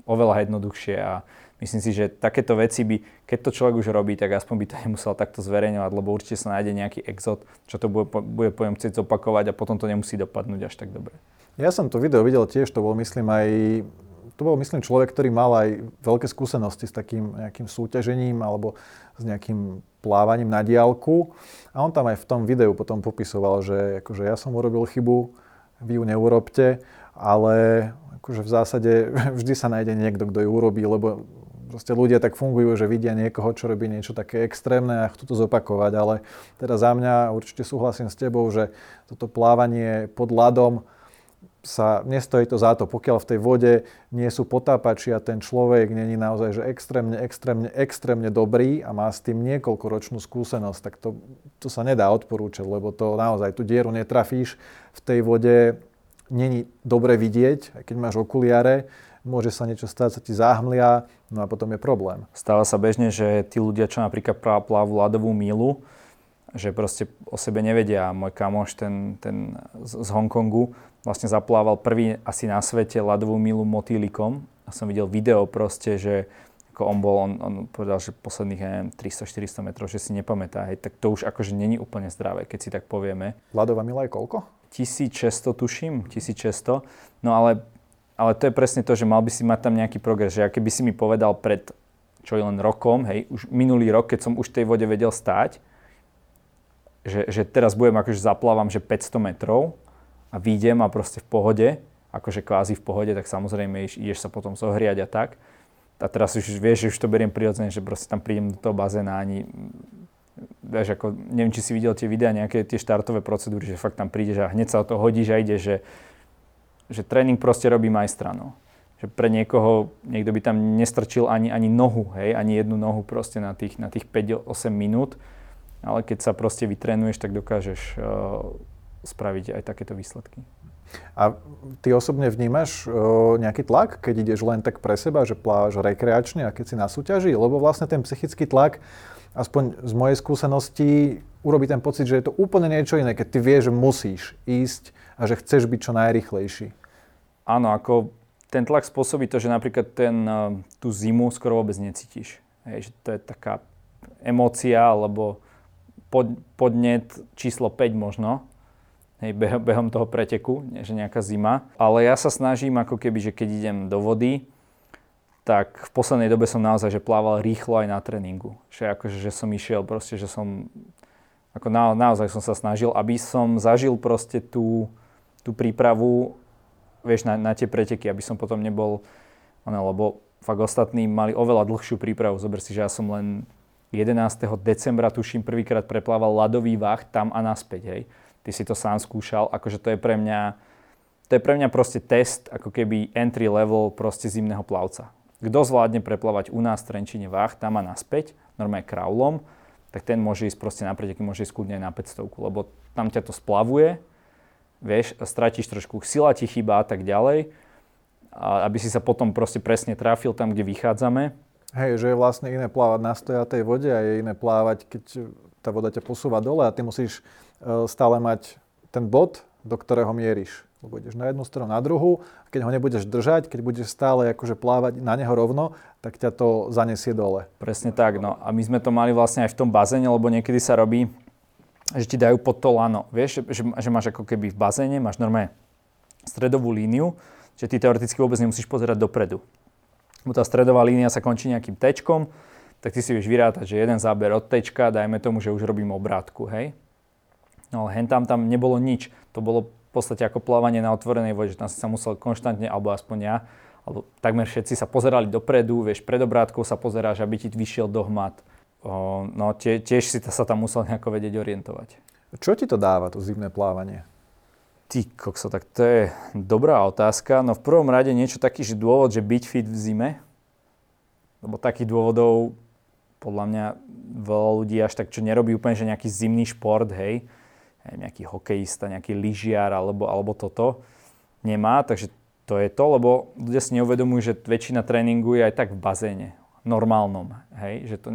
oveľa jednoduchšie a myslím si, že takéto veci by, keď to človek už robí, tak aspoň by to nemusel takto zverejňovať, lebo určite sa nájde nejaký exot, čo to bude, bude pojem chcieť zopakovať a potom to nemusí dopadnúť až tak dobre. Ja som to video videl tiež, to bol myslím aj to bol, myslím, človek, ktorý mal aj veľké skúsenosti s takým nejakým súťažením alebo s nejakým plávaním na diálku. A on tam aj v tom videu potom popisoval, že akože ja som urobil chybu, vy ju neurobte, ale akože v zásade vždy sa nájde niekto, kto ju urobí, lebo proste ľudia tak fungujú, že vidia niekoho, čo robí niečo také extrémne a chcú to zopakovať, ale teda za mňa určite súhlasím s tebou, že toto plávanie pod ľadom sa nestojí to za to, pokiaľ v tej vode nie sú potápači a ten človek není naozaj že extrémne, extrémne, extrémne dobrý a má s tým niekoľkoročnú skúsenosť, tak to, to sa nedá odporúčať, lebo to naozaj tú dieru netrafíš. V tej vode není dobre vidieť, aj keď máš okuliare, môže sa niečo stať, sa ti zahmlia, no a potom je problém. Stáva sa bežne, že tí ľudia, čo napríklad plávu ľadovú mílu, že proste o sebe nevedia. Môj kamoš, ten, ten z, z Hongkongu, vlastne zaplával prvý asi na svete ľadovú mílu motýlikom. A som videl video proste, že ako on bol, on, on povedal, že posledných, neviem, 300-400 metrov, že si nepamätá. Hej, tak to už akože není úplne zdravé, keď si tak povieme. Ľadová mila je koľko? 1600 tuším, 1600. No ale ale to je presne to, že mal by si mať tam nejaký progres. Že keby si mi povedal pred čo je len rokom, hej, už minulý rok, keď som už v tej vode vedel stáť, že, že teraz budem akože zaplávam, že 500 metrov a výjdem a proste v pohode, akože kvázi v pohode, tak samozrejme ideš, sa potom zohriať a tak. A teraz už vieš, že už to beriem prirodzene, že proste tam prídem do toho bazéna ani vieš, ako, neviem, či si videl tie videá, nejaké tie štartové procedúry, že fakt tam prídeš a hneď sa o to hodíš a ideš, že že tréning proste robí majstra. No. Že pre niekoho, niekto by tam nestrčil ani, ani nohu, hej, ani jednu nohu proste na tých, na tých 5-8 minút, ale keď sa proste vytrénuješ, tak dokážeš uh, spraviť aj takéto výsledky. A ty osobne vnímaš uh, nejaký tlak, keď ideš len tak pre seba, že plávaš rekreačne a keď si na súťaži? Lebo vlastne ten psychický tlak, aspoň z mojej skúsenosti, urobí ten pocit, že je to úplne niečo iné, keď ty vieš, že musíš ísť a že chceš byť čo najrychlejší. Áno, ako ten tlak spôsobí to, že napríklad ten, eh, tú zimu skoro vôbec necítiš. Hej, že to je taká emócia, alebo pod, podnet číslo 5 možno, hej, behom, toho preteku, že nejaká zima. Ale ja sa snažím ako keby, že keď idem do vody, tak v poslednej dobe som naozaj že plával rýchlo aj na tréningu. Že akože, že som išiel proste, že som ako na, naozaj som sa snažil, aby som zažil proste tú, tú prípravu vieš, na, na tie preteky, aby som potom nebol, lebo fakt ostatní mali oveľa dlhšiu prípravu. Zober si, že ja som len 11. decembra, tuším, prvýkrát preplával ľadový váh tam a naspäť, hej. Ty si to sám skúšal, akože to je pre mňa, to je pre mňa proste test, ako keby entry level proste zimného plavca. Kto zvládne preplávať u nás v Trenčine váh tam a naspäť, normálne kraulom, tak ten môže ísť proste na preteky, môže ísť kľudne aj na 500, lebo tam ťa to splavuje, vieš, stratíš trošku, sila ti chýba a tak ďalej, a aby si sa potom proste presne trafil tam, kde vychádzame. Hej, že je vlastne iné plávať na stojatej vode a je iné plávať, keď tá voda ťa posúva dole a ty musíš e, stále mať ten bod, do ktorého mieríš. Lebo ideš na jednu stranu, na druhú a keď ho nebudeš držať, keď budeš stále akože plávať na neho rovno, tak ťa to zanesie dole. Presne tak, no a my sme to mali vlastne aj v tom bazéne, lebo niekedy sa robí že ti dajú pod to lano. Vieš, že, že máš ako keby v bazéne, máš normálne stredovú líniu, že ty teoreticky vôbec nemusíš pozerať dopredu. Bo tá stredová línia sa končí nejakým tečkom, tak ty si vieš vyrátať, že jeden záber od tečka, dajme tomu, že už robím obrátku, hej. No ale hen tam, tam nebolo nič. To bolo v podstate ako plávanie na otvorenej vode, že tam si sa musel konštantne, alebo aspoň ja, alebo takmer všetci sa pozerali dopredu, vieš, pred obrátkou sa pozeráš, aby ti vyšiel do hmat o, no tie, tiež si sa tam musel nejako vedieť orientovať. Čo ti to dáva, to zimné plávanie? Ty kokso, tak to je dobrá otázka. No v prvom rade niečo taký, že dôvod, že byť fit v zime, lebo takých dôvodov podľa mňa veľa ľudí až tak, čo nerobí úplne, že nejaký zimný šport, hej, nejaký hokejista, nejaký lyžiar alebo, alebo toto, nemá, takže to je to, lebo ľudia si neuvedomujú, že väčšina tréningu je aj tak v bazéne, normálnom, hej, že to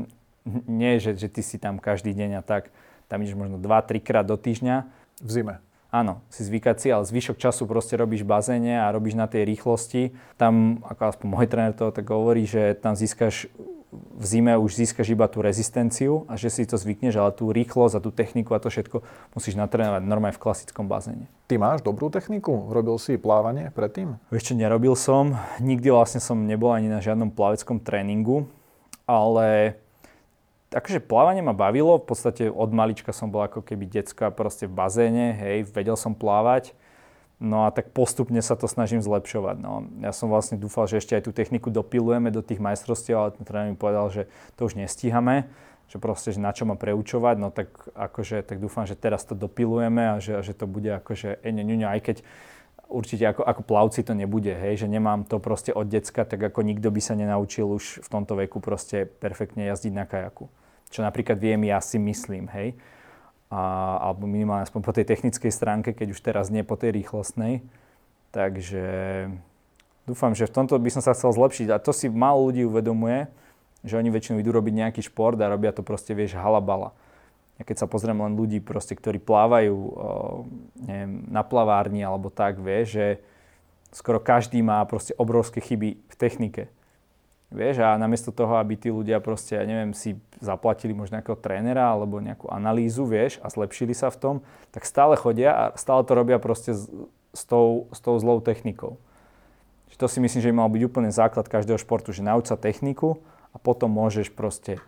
nie, že, že ty si tam každý deň a tak, tam ideš možno 2-3 krát do týždňa. V zime. Áno, si zvykať si, ale zvyšok času proste robíš bazéne a robíš na tej rýchlosti. Tam, ako aspoň môj tréner to tak hovorí, že tam získaš v zime už získaš iba tú rezistenciu a že si to zvykneš, ale tú rýchlosť a tú techniku a to všetko musíš natrénovať normálne v klasickom bazéne. Ty máš dobrú techniku? Robil si plávanie predtým? Ešte nerobil som. Nikdy vlastne som nebol ani na žiadnom plaveckom tréningu, ale akože plávanie ma bavilo. V podstate od malička som bol ako keby decka proste v bazéne, hej, vedel som plávať No a tak postupne sa to snažím zlepšovať. No. Ja som vlastne dúfal, že ešte aj tú techniku dopilujeme do tých majstrovstiev, ale ten tréner mi povedal, že to už nestíhame, že proste, že na čo ma preučovať, no tak akože, tak dúfam, že teraz to dopilujeme a že, že to bude akože ene, ňuňo, aj keď určite ako, ako plavci to nebude, hej, že nemám to proste od decka, tak ako nikto by sa nenaučil už v tomto veku proste perfektne jazdiť na kajaku. Čo napríklad viem, ja si myslím, hej a, alebo minimálne aspoň po tej technickej stránke, keď už teraz nie po tej rýchlostnej. Takže dúfam, že v tomto by som sa chcel zlepšiť a to si málo ľudí uvedomuje, že oni väčšinou idú robiť nejaký šport a robia to proste, vieš, halabala. Ja keď sa pozriem len ľudí, proste, ktorí plávajú o, neviem, na plavárni alebo tak, vieš, že skoro každý má proste obrovské chyby v technike. Vieš, a namiesto toho, aby tí ľudia proste, ja neviem, si zaplatili možno nejakého trénera alebo nejakú analýzu, vieš, a zlepšili sa v tom, tak stále chodia a stále to robia proste s, s, tou, s tou zlou technikou. Čiže to si myslím, že by mal byť úplne základ každého športu, že nauč sa techniku a potom môžeš proste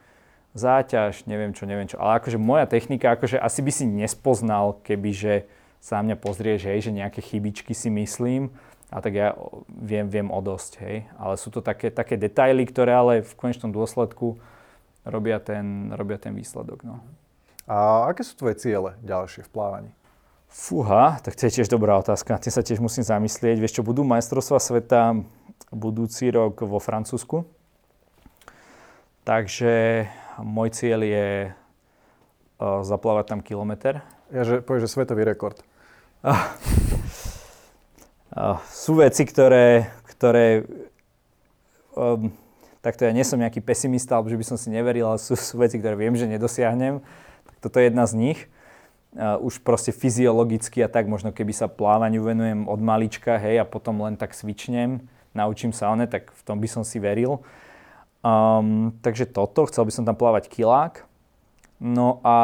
záťaž, neviem čo, neviem čo. Ale akože moja technika, akože asi by si nespoznal, kebyže sa na mňa pozrieš, hej, že nejaké chybičky si myslím, a tak ja viem, viem o dosť, hej. Ale sú to také, také detaily, ktoré ale v konečnom dôsledku robia ten, robia ten výsledok. No. A aké sú tvoje ciele ďalšie v plávaní? Fúha, tak to je tiež dobrá otázka. Tým sa tiež musím zamyslieť. Vieš čo, budú majstrovstvá sveta budúci rok vo Francúzsku. Takže môj cieľ je uh, zaplávať tam kilometr. Ja, že povieš, že svetový rekord. Ah, sú veci, ktoré, ktoré um, takto ja nie som nejaký pesimista, alebo že by som si neveril, ale sú, sú veci, ktoré viem, že nedosiahnem. Tak toto je jedna z nich. Uh, už proste fyziologicky a tak, možno keby sa plávaniu venujem od malička, hej, a potom len tak svičnem, naučím sa one, tak v tom by som si veril. Um, takže toto, chcel by som tam plávať kilák. No a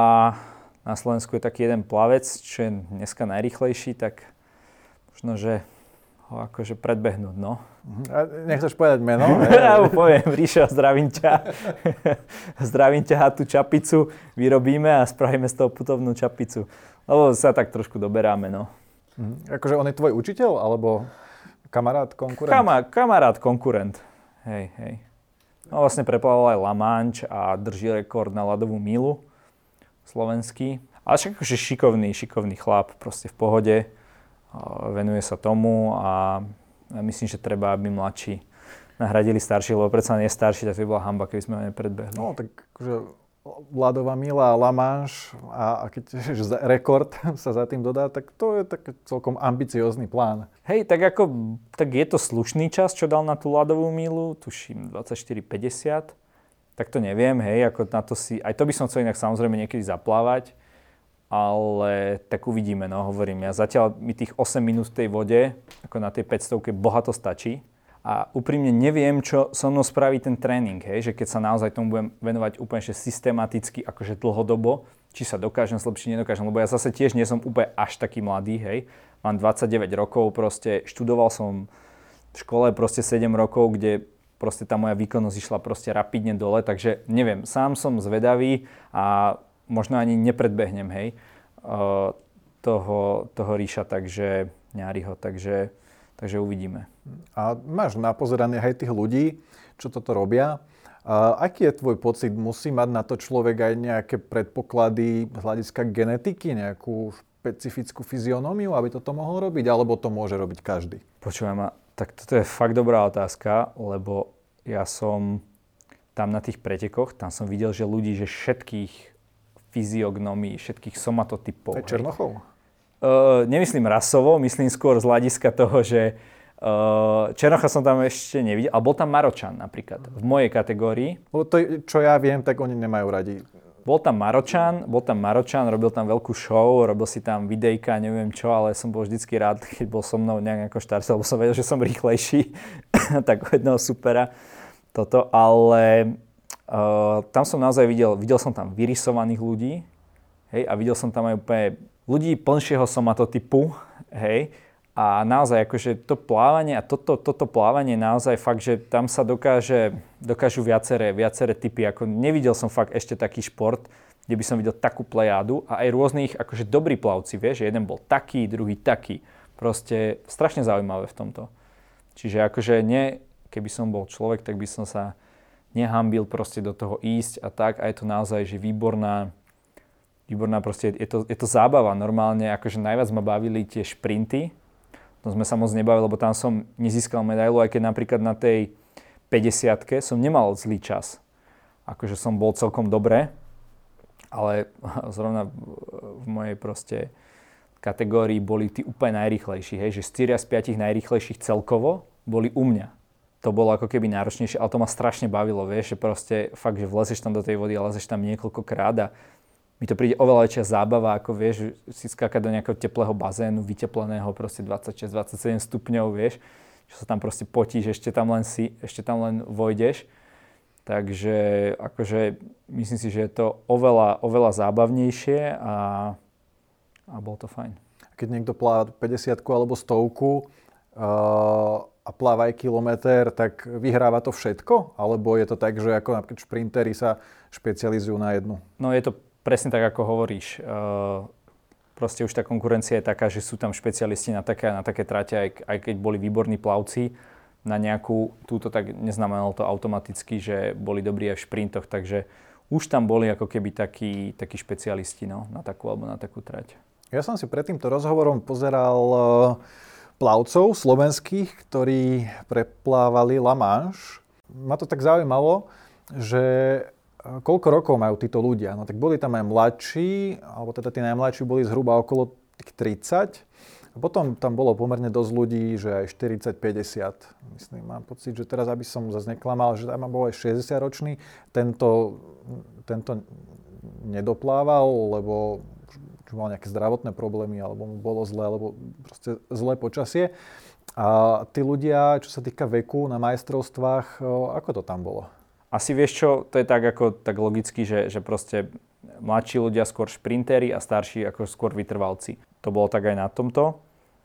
na Slovensku je taký jeden plavec, čo je dneska najrychlejší, tak možno, že ho akože predbehnúť, no. A nechceš povedať meno? ja poviem, Ríšo, zdravím ťa. zdravím ťa, tú čapicu vyrobíme a spravíme z toho putovnú čapicu. Lebo sa tak trošku doberáme, no. Mhm. Akože on je tvoj učiteľ, alebo kamarát, konkurent? Kama, kamarát, konkurent. Hej, hej. No vlastne preplával aj La Manche a drží rekord na ľadovú milu slovenský. Ale však akože šikovný, šikovný chlap, proste v pohode venuje sa tomu a myslím, že treba, aby mladší nahradili starší, lebo predsa nie starší, tak to by bola hamba, keby sme ho nepredbehli. No tak akože Vladová Mila, La Manche a, a keď že rekord sa za tým dodá, tak to je tak celkom ambiciózny plán. Hej, tak ako, tak je to slušný čas, čo dal na tú ľadovú milu, tuším 24-50, tak to neviem, hej, ako na to si, aj to by som chcel inak samozrejme niekedy zaplávať, ale tak uvidíme, no hovorím. Ja zatiaľ mi tých 8 minút v tej vode, ako na tej 500 bohato stačí. A úprimne neviem, čo so mnou spraví ten tréning, hej, že keď sa naozaj tomu budem venovať úplne že systematicky, akože dlhodobo, či sa dokážem zlepšiť, nedokážem, lebo ja zase tiež nie som úplne až taký mladý, hej. Mám 29 rokov, proste študoval som v škole proste 7 rokov, kde proste tá moja výkonnosť išla proste rapidne dole, takže neviem, sám som zvedavý a možno ani nepredbehnem, hej, toho, toho ríša, takže ňáriho, takže, takže uvidíme. A máš napozeraných aj tých ľudí, čo toto robia. A aký je tvoj pocit? Musí mať na to človek aj nejaké predpoklady z hľadiska genetiky, nejakú špecifickú fyzionómiu, aby toto mohol robiť, alebo to môže robiť každý? Počúvaj ma, tak toto je fakt dobrá otázka, lebo ja som tam na tých pretekoch, tam som videl, že ľudí, že všetkých fyziognomii, všetkých somatotypov. Aj Černochov? Uh, nemyslím rasovo, myslím skôr z hľadiska toho, že uh, Černocha som tam ešte nevidel, ale bol tam Maročan napríklad, v mojej kategórii. Lebo to, čo ja viem, tak oni nemajú radi. Bol tam Maročan, bol tam Maročan, robil tam veľkú show, robil si tam videjka, neviem čo, ale som bol vždycky rád, keď bol so mnou nejak ako štart, lebo som vedel, že som rýchlejší, tak jedného supera toto, ale Uh, tam som naozaj videl, videl som tam vyrysovaných ľudí, hej, a videl som tam aj úplne ľudí plnšieho somatotypu, hej, a naozaj akože to plávanie a toto, toto plávanie naozaj fakt, že tam sa dokáže, dokážu viaceré, viaceré typy. Ako nevidel som fakt ešte taký šport, kde by som videl takú plejádu a aj rôznych akože dobrí plavci, vieš, že jeden bol taký, druhý taký. Proste strašne zaujímavé v tomto. Čiže akože nie, keby som bol človek, tak by som sa nehambil proste do toho ísť a tak a je to naozaj, že výborná, výborná proste, je to, je to zábava normálne, akože najviac ma bavili tie šprinty, tom sme sa moc nebavili, lebo tam som nezískal medailu, aj keď napríklad na tej 50 som nemal zlý čas. Akože som bol celkom dobre, ale zrovna v mojej proste kategórii boli tí úplne najrýchlejší, hej, že 4 z 5 najrýchlejších celkovo boli u mňa. To bolo ako keby náročnejšie, ale to ma strašne bavilo, vieš, že proste fakt, že vlezeš tam do tej vody a lezeš tam niekoľkokrát a mi to príde oveľa väčšia zábava, ako vieš, si skákať do nejakého teplého bazénu, vytepleného proste 26-27 stupňov, vieš, čo sa tam proste potíš, ešte tam len si, ešte tam len vojdeš. Takže akože myslím si, že je to oveľa, oveľa zábavnejšie a, a bol to fajn. Keď niekto pláva 50 alebo stovku uh, a pláva aj kilometr, tak vyhráva to všetko? Alebo je to tak, že ako napríklad šprintery sa špecializujú na jednu? No je to presne tak, ako hovoríš. Uh, proste už tá konkurencia je taká, že sú tam špecialisti na také, na také trate, aj, aj keď boli výborní plavci na nejakú túto, tak neznamenalo to automaticky, že boli dobrí aj v šprintoch, takže už tam boli ako keby takí, takí špecialisti no, na takú alebo na takú trať. Ja som si pred týmto rozhovorom pozeral uh, plavcov slovenských, ktorí preplávali La Manche. Ma to tak zaujímalo, že koľko rokov majú títo ľudia? No tak boli tam aj mladší, alebo teda tí najmladší boli zhruba okolo tých 30. A potom tam bolo pomerne dosť ľudí, že aj 40-50. Myslím, mám pocit, že teraz, aby som zase neklamal, že tam bol aj 60 ročný. Tento, tento nedoplával, lebo mal nejaké zdravotné problémy, alebo mu bolo zle, alebo proste zlé počasie. A tí ľudia, čo sa týka veku na majstrovstvách, ako to tam bolo? Asi vieš čo, to je tak ako tak logicky, že, že proste mladší ľudia skôr šprintery a starší ako skôr vytrvalci. To bolo tak aj na tomto.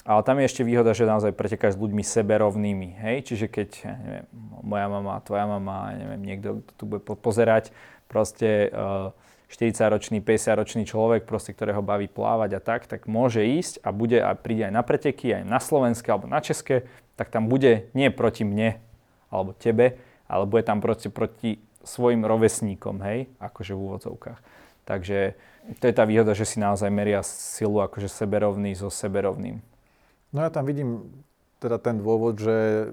Ale tam je ešte výhoda, že naozaj pretekáš s ľuďmi seberovnými. Hej? Čiže keď, neviem, moja mama, tvoja mama, neviem, niekto, kto tu bude pozerať, proste uh, 40-ročný, 50-ročný človek, proste, ktorého baví plávať a tak, tak môže ísť a bude a príde aj na preteky, aj na slovenské alebo na české, tak tam bude nie proti mne alebo tebe, ale bude tam proste proti svojim rovesníkom, hej, akože v úvodzovkách. Takže to je tá výhoda, že si naozaj meria silu akože seberovný so seberovným. No ja tam vidím teda ten dôvod, že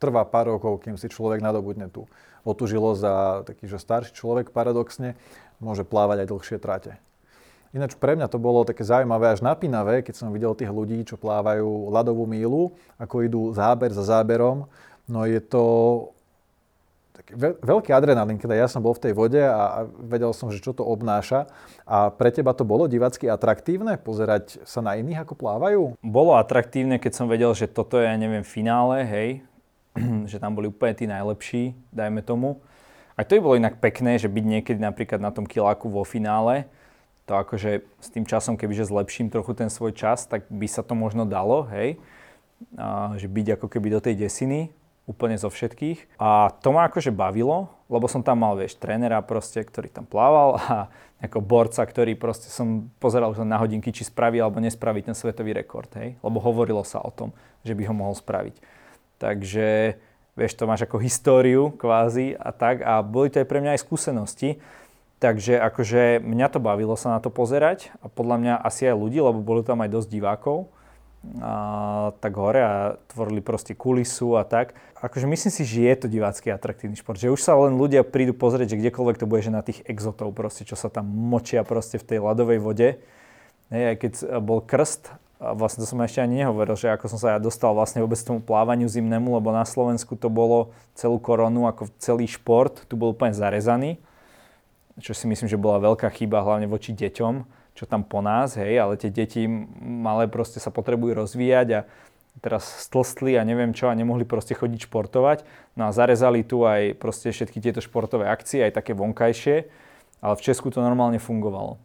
trvá pár rokov, kým si človek nadobudne tú otužilosť a taký, že starší človek paradoxne môže plávať aj dlhšie trate. Ináč pre mňa to bolo také zaujímavé až napínavé, keď som videl tých ľudí, čo plávajú ľadovú mílu, ako idú záber za záberom. No je to taký veľký adrenalín, keď ja som bol v tej vode a, vedel som, že čo to obnáša. A pre teba to bolo divacky atraktívne pozerať sa na iných, ako plávajú? Bolo atraktívne, keď som vedel, že toto je, ja neviem, finále, hej, že tam boli úplne tí najlepší, dajme tomu. A to by bolo inak pekné, že byť niekedy napríklad na tom kiláku vo finále, to akože s tým časom, kebyže zlepším trochu ten svoj čas, tak by sa to možno dalo, hej, a, že byť ako keby do tej desiny, úplne zo všetkých. A to ma akože bavilo, lebo som tam mal, vieš, trénera proste, ktorý tam plával a ako borca, ktorý proste som pozeral na hodinky, či spraví alebo nespraví ten svetový rekord, hej? Lebo hovorilo sa o tom, že by ho mohol spraviť. Takže, vieš, to máš ako históriu kvázi a tak a boli to aj pre mňa aj skúsenosti. Takže akože mňa to bavilo sa na to pozerať a podľa mňa asi aj ľudí, lebo bolo tam aj dosť divákov a, tak hore a tvorili proste kulisu a tak. Akože myslím si, že je to divácky atraktívny šport, že už sa len ľudia prídu pozrieť, že kdekoľvek to bude, že na tých exotov proste, čo sa tam močia proste v tej ľadovej vode. Hej, aj keď bol krst, a vlastne to som ešte ani nehovoril, že ako som sa ja dostal vlastne vôbec tomu plávaniu zimnému, lebo na Slovensku to bolo celú koronu ako celý šport, tu bol úplne zarezaný, čo si myslím, že bola veľká chyba hlavne voči deťom, čo tam po nás, hej, ale tie deti malé proste sa potrebujú rozvíjať a teraz stlstli a neviem čo a nemohli proste chodiť športovať. No a zarezali tu aj proste všetky tieto športové akcie, aj také vonkajšie, ale v Česku to normálne fungovalo.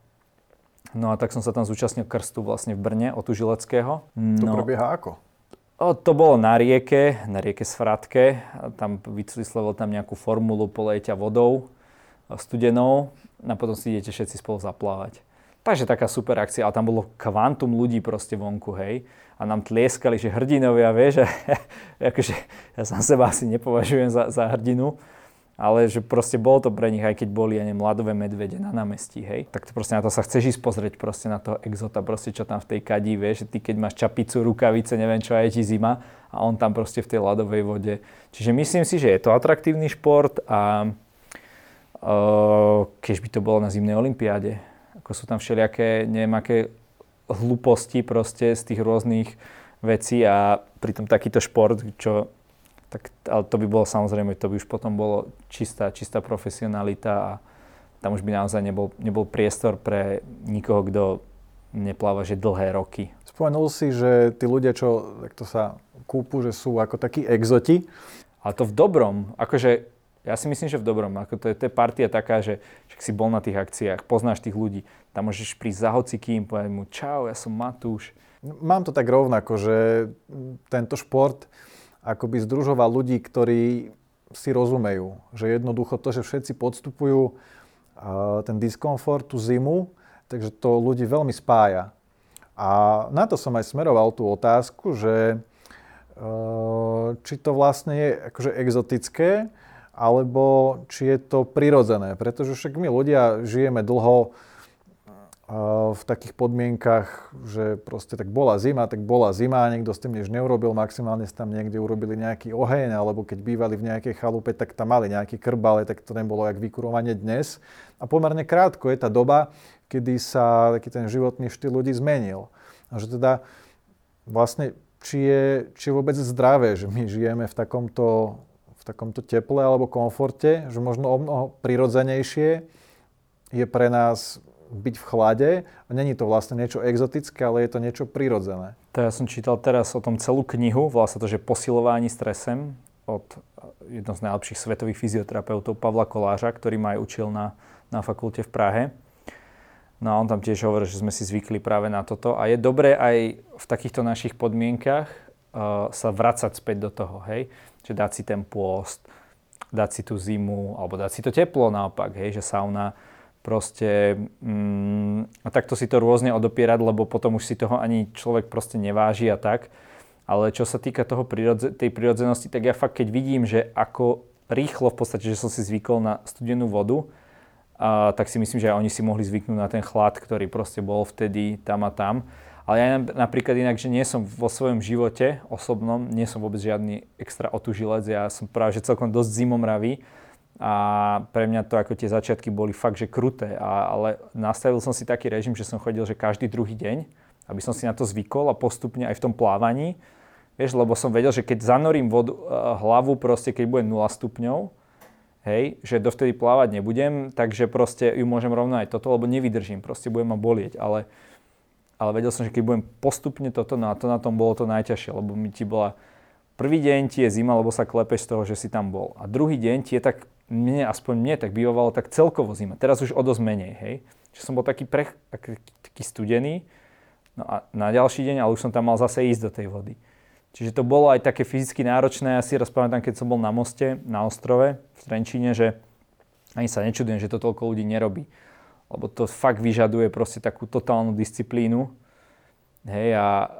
No a tak som sa tam zúčastnil krstu vlastne v Brne od Tužileckého. No, to prebieha ako? O, to bolo na rieke, na rieke Svratke. Tam vycíslil tam nejakú formulu, poleje vodou studenou a potom si idete všetci spolu zaplávať. Takže taká super akcia, ale tam bolo kvantum ľudí proste vonku, hej. A nám tlieskali, že hrdinovia, vieš, akože ja sám seba asi nepovažujem za, za hrdinu, ale že proste bolo to pre nich, aj keď boli, ja neviem, medvede na námestí, hej. Tak to proste na to sa chceš ísť pozrieť proste na toho exota, proste čo tam v tej kadí, vieš, že ty keď máš čapicu, rukavice, neviem čo, aj ti zima a on tam proste v tej ľadovej vode. Čiže myslím si, že je to atraktívny šport a uh, keď by to bolo na zimnej olympiáde, ako sú tam všelijaké, neviem aké hlúposti proste z tých rôznych vecí a pritom takýto šport, čo tak, ale to by bolo samozrejme, to by už potom bolo čistá, čistá profesionalita a tam už by naozaj nebol, nebol priestor pre nikoho, kto nepláva že dlhé roky. Spomenul si, že tí ľudia, čo takto sa kúpu, že sú ako takí exoti. Ale to v dobrom. Akože ja si myslím, že v dobrom. Ako to, je, to je partia taká, že však si bol na tých akciách, poznáš tých ľudí. Tam môžeš prísť za hocikým, povedať mu čau, ja som Matúš. Mám to tak rovnako, že tento šport akoby združoval ľudí, ktorí si rozumejú. Že jednoducho to, že všetci podstupujú ten diskomfort, tú zimu, takže to ľudí veľmi spája. A na to som aj smeroval tú otázku, že či to vlastne je akože exotické, alebo či je to prirodzené. Pretože však my ľudia žijeme dlho v takých podmienkach, že proste tak bola zima, tak bola zima, niekto s tým nič neurobil, maximálne tam niekde urobili nejaký oheň, alebo keď bývali v nejakej chalupe, tak tam mali nejaký krb, ale tak to nebolo jak vykurovanie dnes. A pomerne krátko je tá doba, kedy sa taký ten životný štýl ľudí zmenil. A že teda vlastne, či je, či je vôbec zdravé, že my žijeme v takomto, v takomto teple alebo komforte, že možno o mnoho prirodzenejšie je pre nás byť v chlade. A není to vlastne niečo exotické, ale je to niečo prirodzené. To ja som čítal teraz o tom celú knihu, volá sa to, že posilovanie stresem od eh, jedno z najlepších svetových fyzioterapeutov Pavla Koláža, ktorý ma aj učil na, na fakulte v Prahe. No a on tam tiež hovorí, že sme si zvykli práve na toto. A je dobré aj v takýchto našich podmienkach uh, sa vracať späť do toho, hej? Že dať si ten pôst, dať si tú zimu, alebo dať si to teplo naopak, hej? Že sauna proste mm, a takto si to rôzne odopierať, lebo potom už si toho ani človek proste neváži a tak. Ale čo sa týka toho prirodze, tej prirodzenosti, tak ja fakt keď vidím, že ako rýchlo v podstate, že som si zvykol na studenú vodu, a, tak si myslím, že aj oni si mohli zvyknúť na ten chlad, ktorý proste bol vtedy tam a tam. Ale ja napríklad inak, že nie som vo svojom živote osobnom, nie som vôbec žiadny extra otužilec, ja som práve že celkom dosť zimomravý a pre mňa to ako tie začiatky boli fakt, že kruté, a, ale nastavil som si taký režim, že som chodil, že každý druhý deň, aby som si na to zvykol a postupne aj v tom plávaní, vieš, lebo som vedel, že keď zanorím vodu, eh, hlavu proste, keď bude 0 stupňov, hej, že dovtedy plávať nebudem, takže proste ju môžem rovno aj toto, lebo nevydržím, proste budem ma bolieť, ale, ale vedel som, že keď budem postupne toto, no to na tom bolo to najťažšie, lebo mi ti bola, prvý deň ti je zima, lebo sa klepeš z toho, že si tam bol. A druhý deň ti je tak mne, aspoň mne, tak bývalo tak celkovo zima. Teraz už o dosť menej, hej. Že som bol taký, prech, taký, studený, no a na ďalší deň, ale už som tam mal zase ísť do tej vody. Čiže to bolo aj také fyzicky náročné. Ja si raz keď som bol na moste, na ostrove v Trenčíne, že ani sa nečudujem, že to toľko ľudí nerobí. Lebo to fakt vyžaduje proste takú totálnu disciplínu. Hej, a,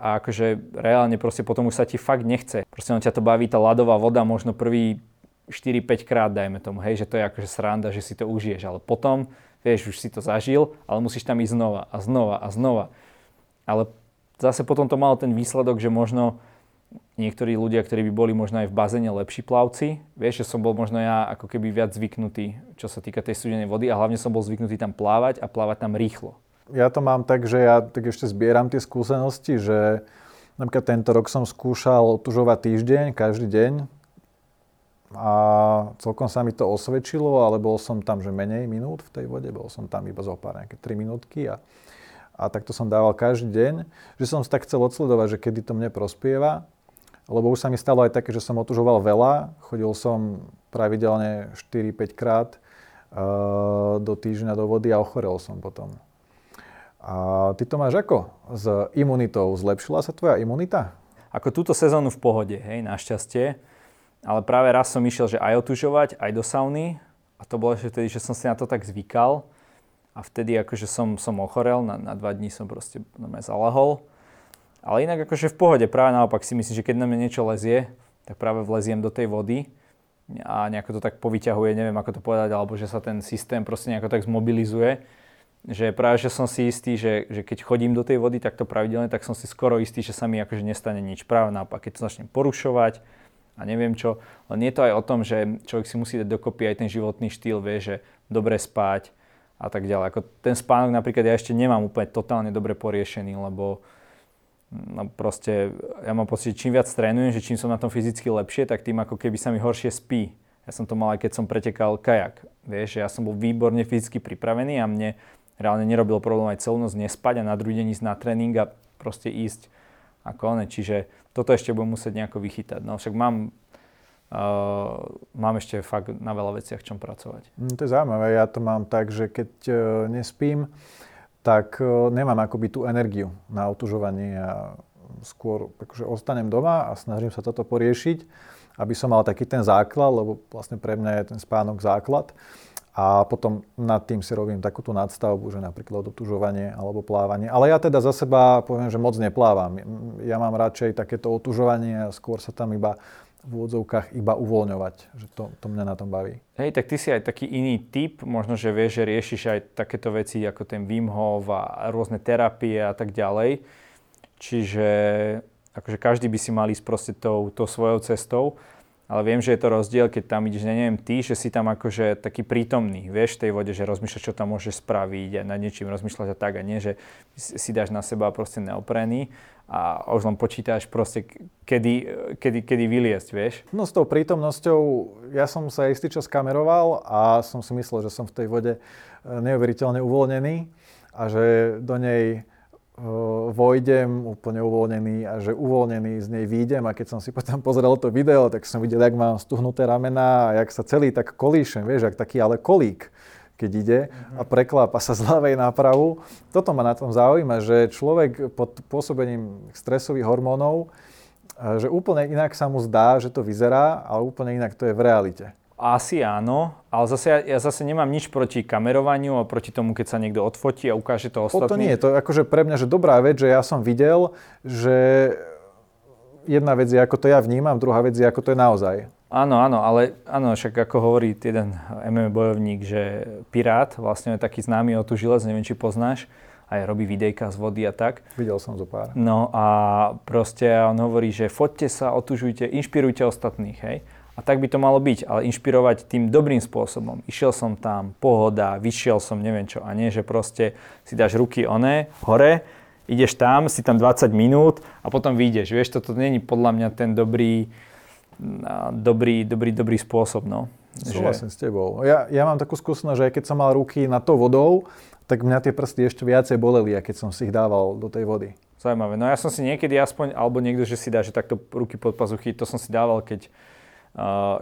a akože reálne proste potom už sa ti fakt nechce. Proste on ťa to baví, tá ľadová voda, možno prvý 4-5 krát, dajme tomu, hej, že to je akože sranda, že si to užiješ, ale potom, vieš, už si to zažil, ale musíš tam ísť znova a znova a znova. Ale zase potom to malo ten výsledok, že možno niektorí ľudia, ktorí by boli možno aj v bazéne lepší plavci, vieš, že som bol možno ja ako keby viac zvyknutý, čo sa týka tej studenej vody a hlavne som bol zvyknutý tam plávať a plávať tam rýchlo. Ja to mám tak, že ja tak ešte zbieram tie skúsenosti, že napríklad tento rok som skúšal otužovať týždeň, každý deň, a celkom sa mi to osvedčilo, ale bol som tam, že menej minút v tej vode, bol som tam iba zo pár nejaké 3 minútky a, a takto som dával každý deň, že som tak chcel odsledovať, že kedy to mne prospieva. Lebo už sa mi stalo aj také, že som otužoval veľa. Chodil som pravidelne 4-5 krát uh, do týždňa do vody a ochorel som potom. A ty to máš ako s imunitou? Zlepšila sa tvoja imunita? Ako túto sezónu v pohode, hej, našťastie. Ale práve raz som išiel, že aj otužovať, aj do sauny. A to bolo ešte vtedy, že som si na to tak zvykal. A vtedy akože som, som ochorel, na, na dva dní som proste normálne zalahol. Ale inak akože v pohode, práve naopak si myslím, že keď na mňa niečo lezie, tak práve vleziem do tej vody a nejako to tak povyťahuje, neviem ako to povedať, alebo že sa ten systém proste nejako tak zmobilizuje že práve, že som si istý, že, že keď chodím do tej vody takto pravidelne, tak som si skoro istý, že sa mi akože nestane nič. Práve naopak, keď to začnem porušovať a neviem čo, len je to aj o tom, že človek si musí dať dokopy aj ten životný štýl, vie, že dobre spať a tak ďalej. Ako ten spánok napríklad ja ešte nemám úplne totálne dobre poriešený, lebo no proste ja mám pocit, že čím viac trénujem, že čím som na tom fyzicky lepšie, tak tým ako keby sa mi horšie spí. Ja som to mal aj keď som pretekal kajak. Vieš, ja som bol výborne fyzicky pripravený a mne reálne nerobilo problém aj celú noc nespať a na druhý deň ísť na tréning a proste ísť ako one. Čiže toto ešte budem musieť nejako vychytať. No však mám, uh, mám ešte fakt na veľa veciach čom pracovať. Mm, to je zaujímavé. Ja to mám tak, že keď uh, nespím, tak uh, nemám akoby tú energiu na otužovanie a skôr akože ostanem doma a snažím sa toto poriešiť, aby som mal taký ten základ, lebo vlastne pre mňa je ten spánok základ a potom nad tým si robím takúto nadstavbu, že napríklad otužovanie alebo plávanie. Ale ja teda za seba poviem, že moc neplávam. Ja mám radšej takéto otužovanie a skôr sa tam iba v úvodzovkách iba uvoľňovať. Že to, to mňa na tom baví. Hej, tak ty si aj taký iný typ, možno, že vieš, že riešiš aj takéto veci ako ten Wim Hof a rôzne terapie a tak ďalej. Čiže akože každý by si mal ísť proste tou, tou svojou cestou ale viem, že je to rozdiel, keď tam ideš, neviem, ty, že si tam akože taký prítomný, vieš, v tej vode, že rozmýšľaš, čo tam môžeš spraviť a nad niečím rozmýšľať a tak a nie, že si dáš na seba proste neoprený a už len počítaš proste, kedy, kedy, kedy vyliesť, vieš. No s tou prítomnosťou, ja som sa istý čas kameroval a som si myslel, že som v tej vode eh, neuveriteľne uvoľnený a že do nej vojdem úplne uvoľnený a že uvoľnený z nej výjdem a keď som si potom pozrel to video, tak som videl, jak mám stuhnuté ramena a jak sa celý tak kolíšem, vieš, jak taký ale kolík keď ide a preklápa sa z ľavej na pravú. Toto ma na tom zaujíma, že človek pod pôsobením stresových hormónov, že úplne inak sa mu zdá, že to vyzerá, ale úplne inak to je v realite. Asi áno, ale zase ja, ja zase nemám nič proti kamerovaniu a proti tomu, keď sa niekto odfotí a ukáže to ostatným. O to nie, to je akože pre mňa že dobrá vec, že ja som videl, že jedna vec je, ako to ja vnímam, druhá vec je, ako to je naozaj. Áno, áno, ale áno, však ako hovorí jeden MMA bojovník, že Pirát, vlastne je taký známy otužilec, neviem, či poznáš, aj robí videjka z vody a tak. Videl som zo pár. No a proste on hovorí, že foďte sa, otužujte, inšpirujte ostatných, hej. A tak by to malo byť, ale inšpirovať tým dobrým spôsobom. Išiel som tam, pohoda, vyšiel som, neviem čo. A nie, že proste si dáš ruky oné, hore, ideš tam, si tam 20 minút a potom vyjdeš. Vieš, toto není podľa mňa ten dobrý, dobrý, dobrý, dobrý spôsob. No. Súhlasím že... s tebou. Ja, ja mám takú skúsenosť, že aj keď som mal ruky na to vodou, tak mňa tie prsty ešte viacej boleli, keď som si ich dával do tej vody. Zaujímavé. No ja som si niekedy aspoň, alebo niekto, že si dá, že takto ruky pod pazuchy, to som si dával, keď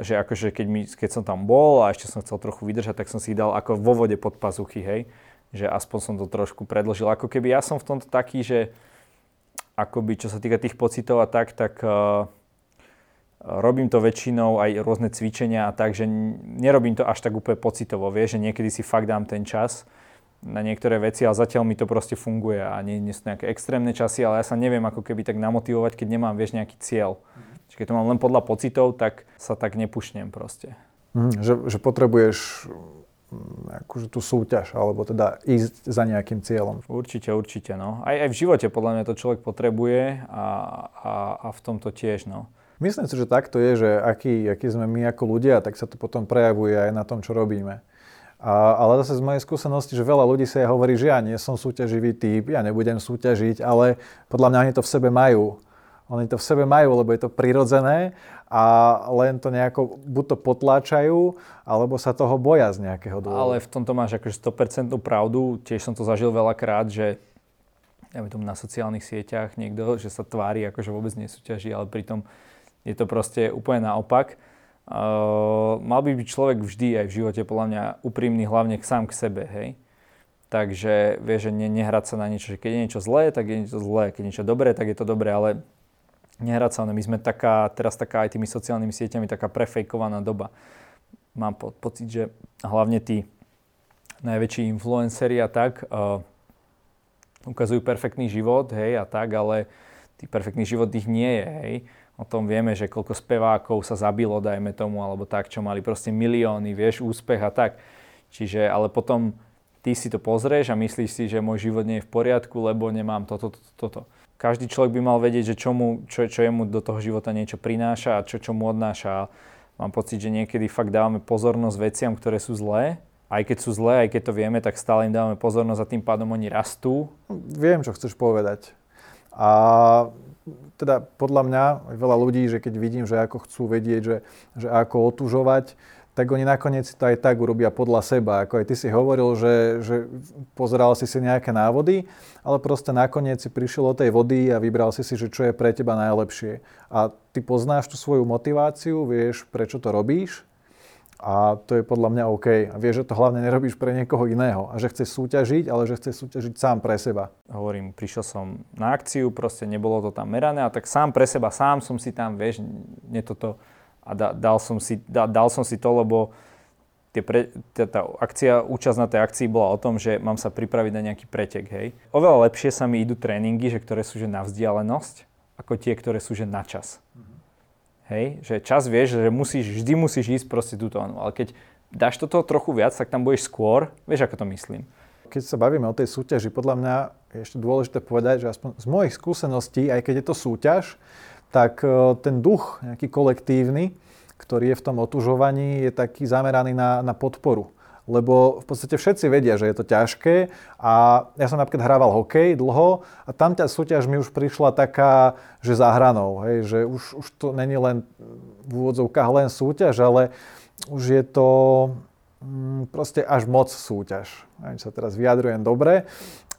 Že akože keď, mi, keď som tam bol a ešte som chcel trochu vydržať, tak som si dal ako vo vode pod pazuchy, hej. Že aspoň som to trošku predložil. Ako keby ja som v tomto taký, že akoby čo sa týka tých pocitov a tak, tak robím to väčšinou aj rôzne cvičenia a tak, že nerobím to až tak úplne pocitovo, vieš, že niekedy si fakt dám ten čas na niektoré veci, ale zatiaľ mi to proste funguje a nie, nie sú nejaké extrémne časy, ale ja sa neviem ako keby tak namotivovať, keď nemám, vieš, nejaký cieľ. Mm-hmm. Čiže keď to mám len podľa pocitov, tak sa tak nepušnem proste. Mm, že, že potrebuješ mm, akože tú súťaž, alebo teda ísť za nejakým cieľom. Určite, určite, no. Aj, aj v živote podľa mňa to človek potrebuje a, a, a v tomto tiež, no. Myslím si, že takto je, že aký, aký sme my ako ľudia, tak sa to potom prejavuje aj na tom, čo robíme. A, ale zase z mojej skúsenosti, že veľa ľudí sa hovorí, že ja nie som súťaživý typ, ja nebudem súťažiť, ale podľa mňa oni to v sebe majú. Oni to v sebe majú, lebo je to prirodzené a len to nejako buď to potláčajú, alebo sa toho boja z nejakého dôvodu. Ale v tomto máš akože 100% pravdu. Tiež som to zažil veľakrát, že ja tomu na sociálnych sieťach niekto, že sa tvári ako že vôbec nesúťaží, ale pritom je to proste úplne naopak. Uh, mal by byť človek vždy aj v živote podľa mňa úprimný hlavne sám k sebe, hej. Takže vieš, že ne, nehrať sa na niečo, že keď je niečo zlé, tak je niečo zlé, keď je niečo dobré, tak je to dobré, ale no my sme taká, teraz taká aj tými sociálnymi sieťami taká prefejkovaná doba. Mám po, pocit, že hlavne tí najväčší influenceri a tak uh, ukazujú perfektný život, hej, a tak, ale tý perfektný život ich nie je, hej. O tom vieme, že koľko spevákov sa zabilo, dajme tomu, alebo tak, čo mali proste milióny, vieš, úspech a tak. Čiže, ale potom ty si to pozrieš a myslíš si, že môj život nie je v poriadku, lebo nemám toto, toto, toto. Každý človek by mal vedieť, že čo, mu, čo, čo jemu do toho života niečo prináša a čo, čo mu odnáša. Mám pocit, že niekedy fakt dávame pozornosť veciam, ktoré sú zlé. Aj keď sú zlé, aj keď to vieme, tak stále im dávame pozornosť a tým pádom oni rastú. Viem, čo chceš povedať. A teda podľa mňa veľa ľudí, že keď vidím, že ako chcú vedieť, že, že ako otužovať, tak oni nakoniec to aj tak urobia podľa seba. Ako aj ty si hovoril, že, že pozeral si si nejaké návody, ale proste nakoniec si prišiel do tej vody a vybral si si, že čo je pre teba najlepšie. A ty poznáš tú svoju motiváciu, vieš, prečo to robíš a to je podľa mňa OK. A vieš, že to hlavne nerobíš pre niekoho iného. A že chceš súťažiť, ale že chceš súťažiť sám pre seba. Hovorím, prišiel som na akciu, proste nebolo to tam merané, a tak sám pre seba, sám som si tam, vieš, nie toto, a da, dal, som si, da, dal som si to, lebo tie pre, tá, tá akcia, účasť na tej akcii bola o tom, že mám sa pripraviť na nejaký pretek, hej. Oveľa lepšie sa mi idú tréningy, že ktoré sú že na vzdialenosť, ako tie, ktoré sú že na čas. Mm-hmm. Hej, že čas vieš, že musíš, vždy musíš ísť proste túto, ale keď dáš toto trochu viac, tak tam budeš skôr, vieš ako to myslím. Keď sa bavíme o tej súťaži, podľa mňa je ešte dôležité povedať, že aspoň z mojich skúseností, aj keď je to súťaž, tak e, ten duch nejaký kolektívny, ktorý je v tom otužovaní, je taký zameraný na, na podporu lebo v podstate všetci vedia, že je to ťažké a ja som napríklad hrával hokej dlho a tam tá súťaž mi už prišla taká, že za hranou, hej, že už, už to není len v úvodzovkách len súťaž, ale už je to mm, proste až moc súťaž. Neviem, sa teraz vyjadrujem dobre,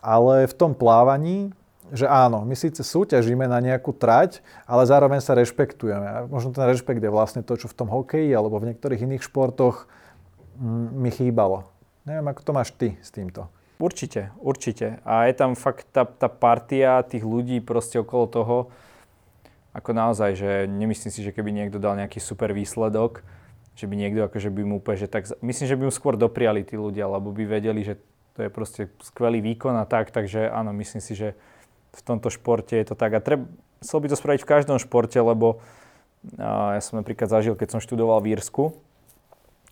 ale v tom plávaní že áno, my síce súťažíme na nejakú trať, ale zároveň sa rešpektujeme. A možno ten rešpekt je vlastne to, čo v tom hokeji alebo v niektorých iných športoch mi chýbalo. Neviem, ako to máš ty s týmto. Určite, určite. A je tam fakt tá, tá partia tých ľudí proste okolo toho, ako naozaj, že nemyslím si, že keby niekto dal nejaký super výsledok, že by niekto akože by mu úplne, že tak, myslím, že by mu skôr dopriali tí ľudia, lebo by vedeli, že to je proste skvelý výkon a tak, takže áno, myslím si, že v tomto športe je to tak. A treba, chcel by to spraviť v každom športe, lebo ja som napríklad zažil, keď som študoval v Írsku,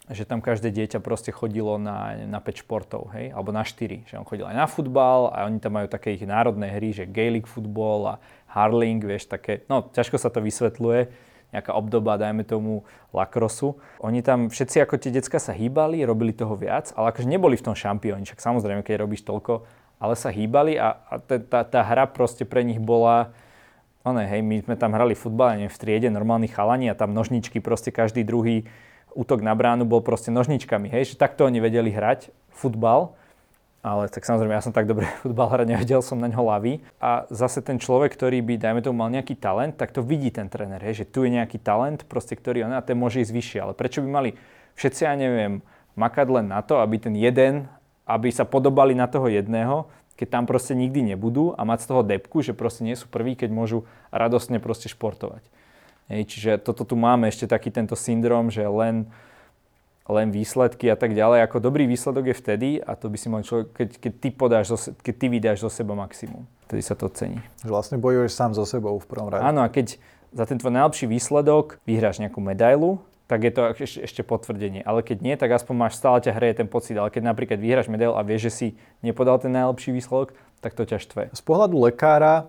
že tam každé dieťa proste chodilo na, na 5 športov, hej, alebo na 4. Že on chodil aj na futbal a oni tam majú také ich národné hry, že Gaelic football a hurling, vieš, také, no ťažko sa to vysvetľuje, nejaká obdoba, dajme tomu, lakrosu. Oni tam všetci ako tie decka sa hýbali, robili toho viac, ale akože neboli v tom šampióni, však samozrejme, keď robíš toľko, ale sa hýbali a, a tá, tá hra proste pre nich bola, no ne, hej, my sme tam hrali futbal, neviem, v triede, normálni chalani a tam nožničky proste každý druhý útok na bránu bol proste nožničkami, hej, že takto oni vedeli hrať futbal, ale tak samozrejme ja som tak dobre futbal hrať nevedel som na ňo lavý. A zase ten človek, ktorý by, dajme tomu, mal nejaký talent, tak to vidí ten tréner, hej, že tu je nejaký talent, proste, ktorý on a ten môže ísť vyššie. Ale prečo by mali všetci, ja neviem, makať len na to, aby ten jeden, aby sa podobali na toho jedného, keď tam proste nikdy nebudú a mať z toho depku, že proste nie sú prví, keď môžu radostne proste športovať. Hej, čiže toto tu máme ešte taký tento syndrom, že len, len výsledky a tak ďalej. Ako dobrý výsledok je vtedy, a to by si mal človek, keď, keď, ty podáš, keď ty vydáš zo seba maximum. Vtedy sa to cení. Že vlastne bojuješ sám so sebou v prvom rade. Áno, a keď za ten tvoj najlepší výsledok vyhráš nejakú medailu, tak je to ešte, potvrdenie. Ale keď nie, tak aspoň máš stále ťa hreje ten pocit. Ale keď napríklad vyhráš medailu a vieš, že si nepodal ten najlepší výsledok, tak to ťa štve. Z pohľadu lekára,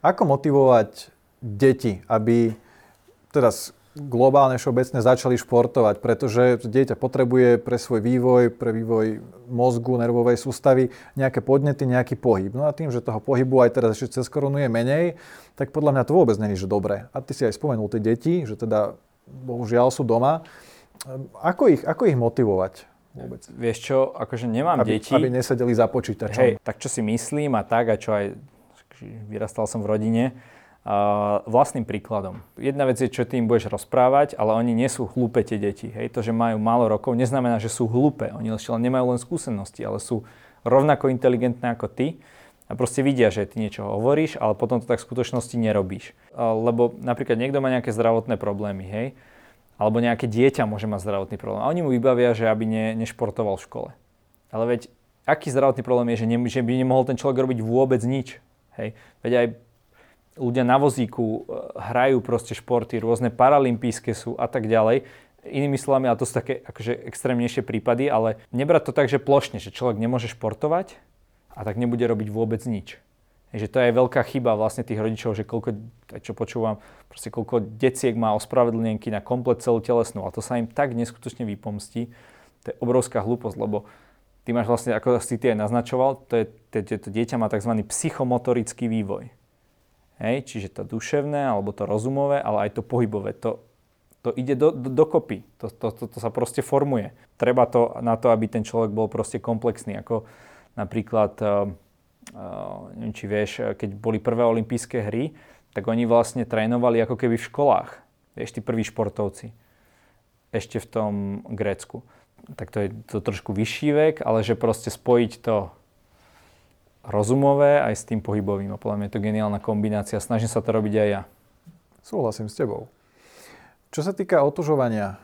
ako motivovať deti, aby teraz globálne všeobecne začali športovať, pretože dieťa potrebuje pre svoj vývoj, pre vývoj mozgu, nervovej sústavy nejaké podnety, nejaký pohyb. No a tým, že toho pohybu aj teraz ešte cez korunu je menej, tak podľa mňa to vôbec není, že dobre. A ty si aj spomenul tie deti, že teda bohužiaľ sú doma. Ako ich, ako ich motivovať? Vôbec. Vieš čo, akože nemám aby, deti. Aby nesedeli za počítačom. Hej, tak čo si myslím a tak, a čo aj vyrastal som v rodine, uh, vlastným príkladom. Jedna vec je, čo ty im budeš rozprávať, ale oni nie sú hlúpe tie deti. Hej? To, že majú málo rokov, neznamená, že sú hlúpe. Oni ešte nemajú len skúsenosti, ale sú rovnako inteligentné ako ty a proste vidia, že ty niečo hovoríš, ale potom to tak v skutočnosti nerobíš. Lebo napríklad niekto má nejaké zdravotné problémy, hej? alebo nejaké dieťa môže mať zdravotný problém. A oni mu vybavia, že aby ne, nešportoval v škole. Ale veď aký zdravotný problém je, že, ne, že by nemohol ten človek robiť vôbec nič. Hej. Veď aj ľudia na vozíku e, hrajú proste športy, rôzne paralympijské sú a tak ďalej. Inými slovami, ale to sú také akože extrémnejšie prípady, ale nebrať to tak, že plošne, že človek nemôže športovať a tak nebude robiť vôbec nič. Že to je veľká chyba vlastne tých rodičov, že koľko, čo počúvam, proste koľko deciek má ospravedlnenky na komplet celú telesnú a to sa im tak neskutočne vypomstí. To je obrovská hlúposť, lebo ty máš vlastne, ako si ty aj naznačoval, to, je, to, to dieťa má tzv. psychomotorický vývoj. Hej, čiže to duševné, alebo to rozumové, ale aj to pohybové. To, to ide do, do, dokopy. To, to, to, to sa proste formuje. Treba to na to, aby ten človek bol proste komplexný. Ako napríklad uh, uh, neviem, či vieš, keď boli prvé olympijské hry, tak oni vlastne trénovali ako keby v školách. Vieš, tí prví športovci. Ešte v tom Grécku. Tak to je to trošku vyšší vek, ale že proste spojiť to rozumové aj s tým pohybovým. A podľa mňa je to geniálna kombinácia. Snažím sa to robiť aj ja. Súhlasím s tebou. Čo sa týka otužovania,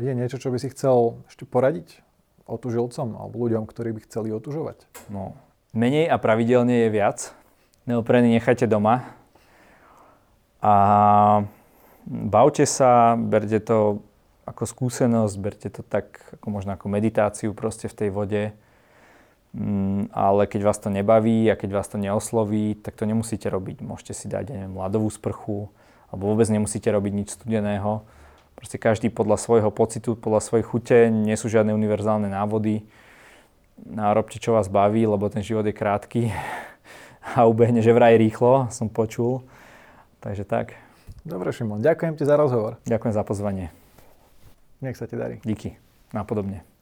je niečo, čo by si chcel ešte poradiť otužilcom alebo ľuďom, ktorí by chceli otužovať? No, Menej a pravidelne je viac. Neopreny nechajte doma. A bavte sa, berte to ako skúsenosť, berte to tak ako možno ako meditáciu proste v tej vode. Mm, ale keď vás to nebaví a keď vás to neosloví, tak to nemusíte robiť. Môžete si dať, neviem, ľadovú sprchu, alebo vôbec nemusíte robiť nič studeného. Proste každý podľa svojho pocitu, podľa svojej chute, nie sú žiadne univerzálne návody a robte, čo vás baví, lebo ten život je krátky a ubehne, že vraj rýchlo, som počul. Takže tak. Dobre, Šimon, ďakujem ti za rozhovor. Ďakujem za pozvanie. Nech sa ti darí. Díky. Napodobne.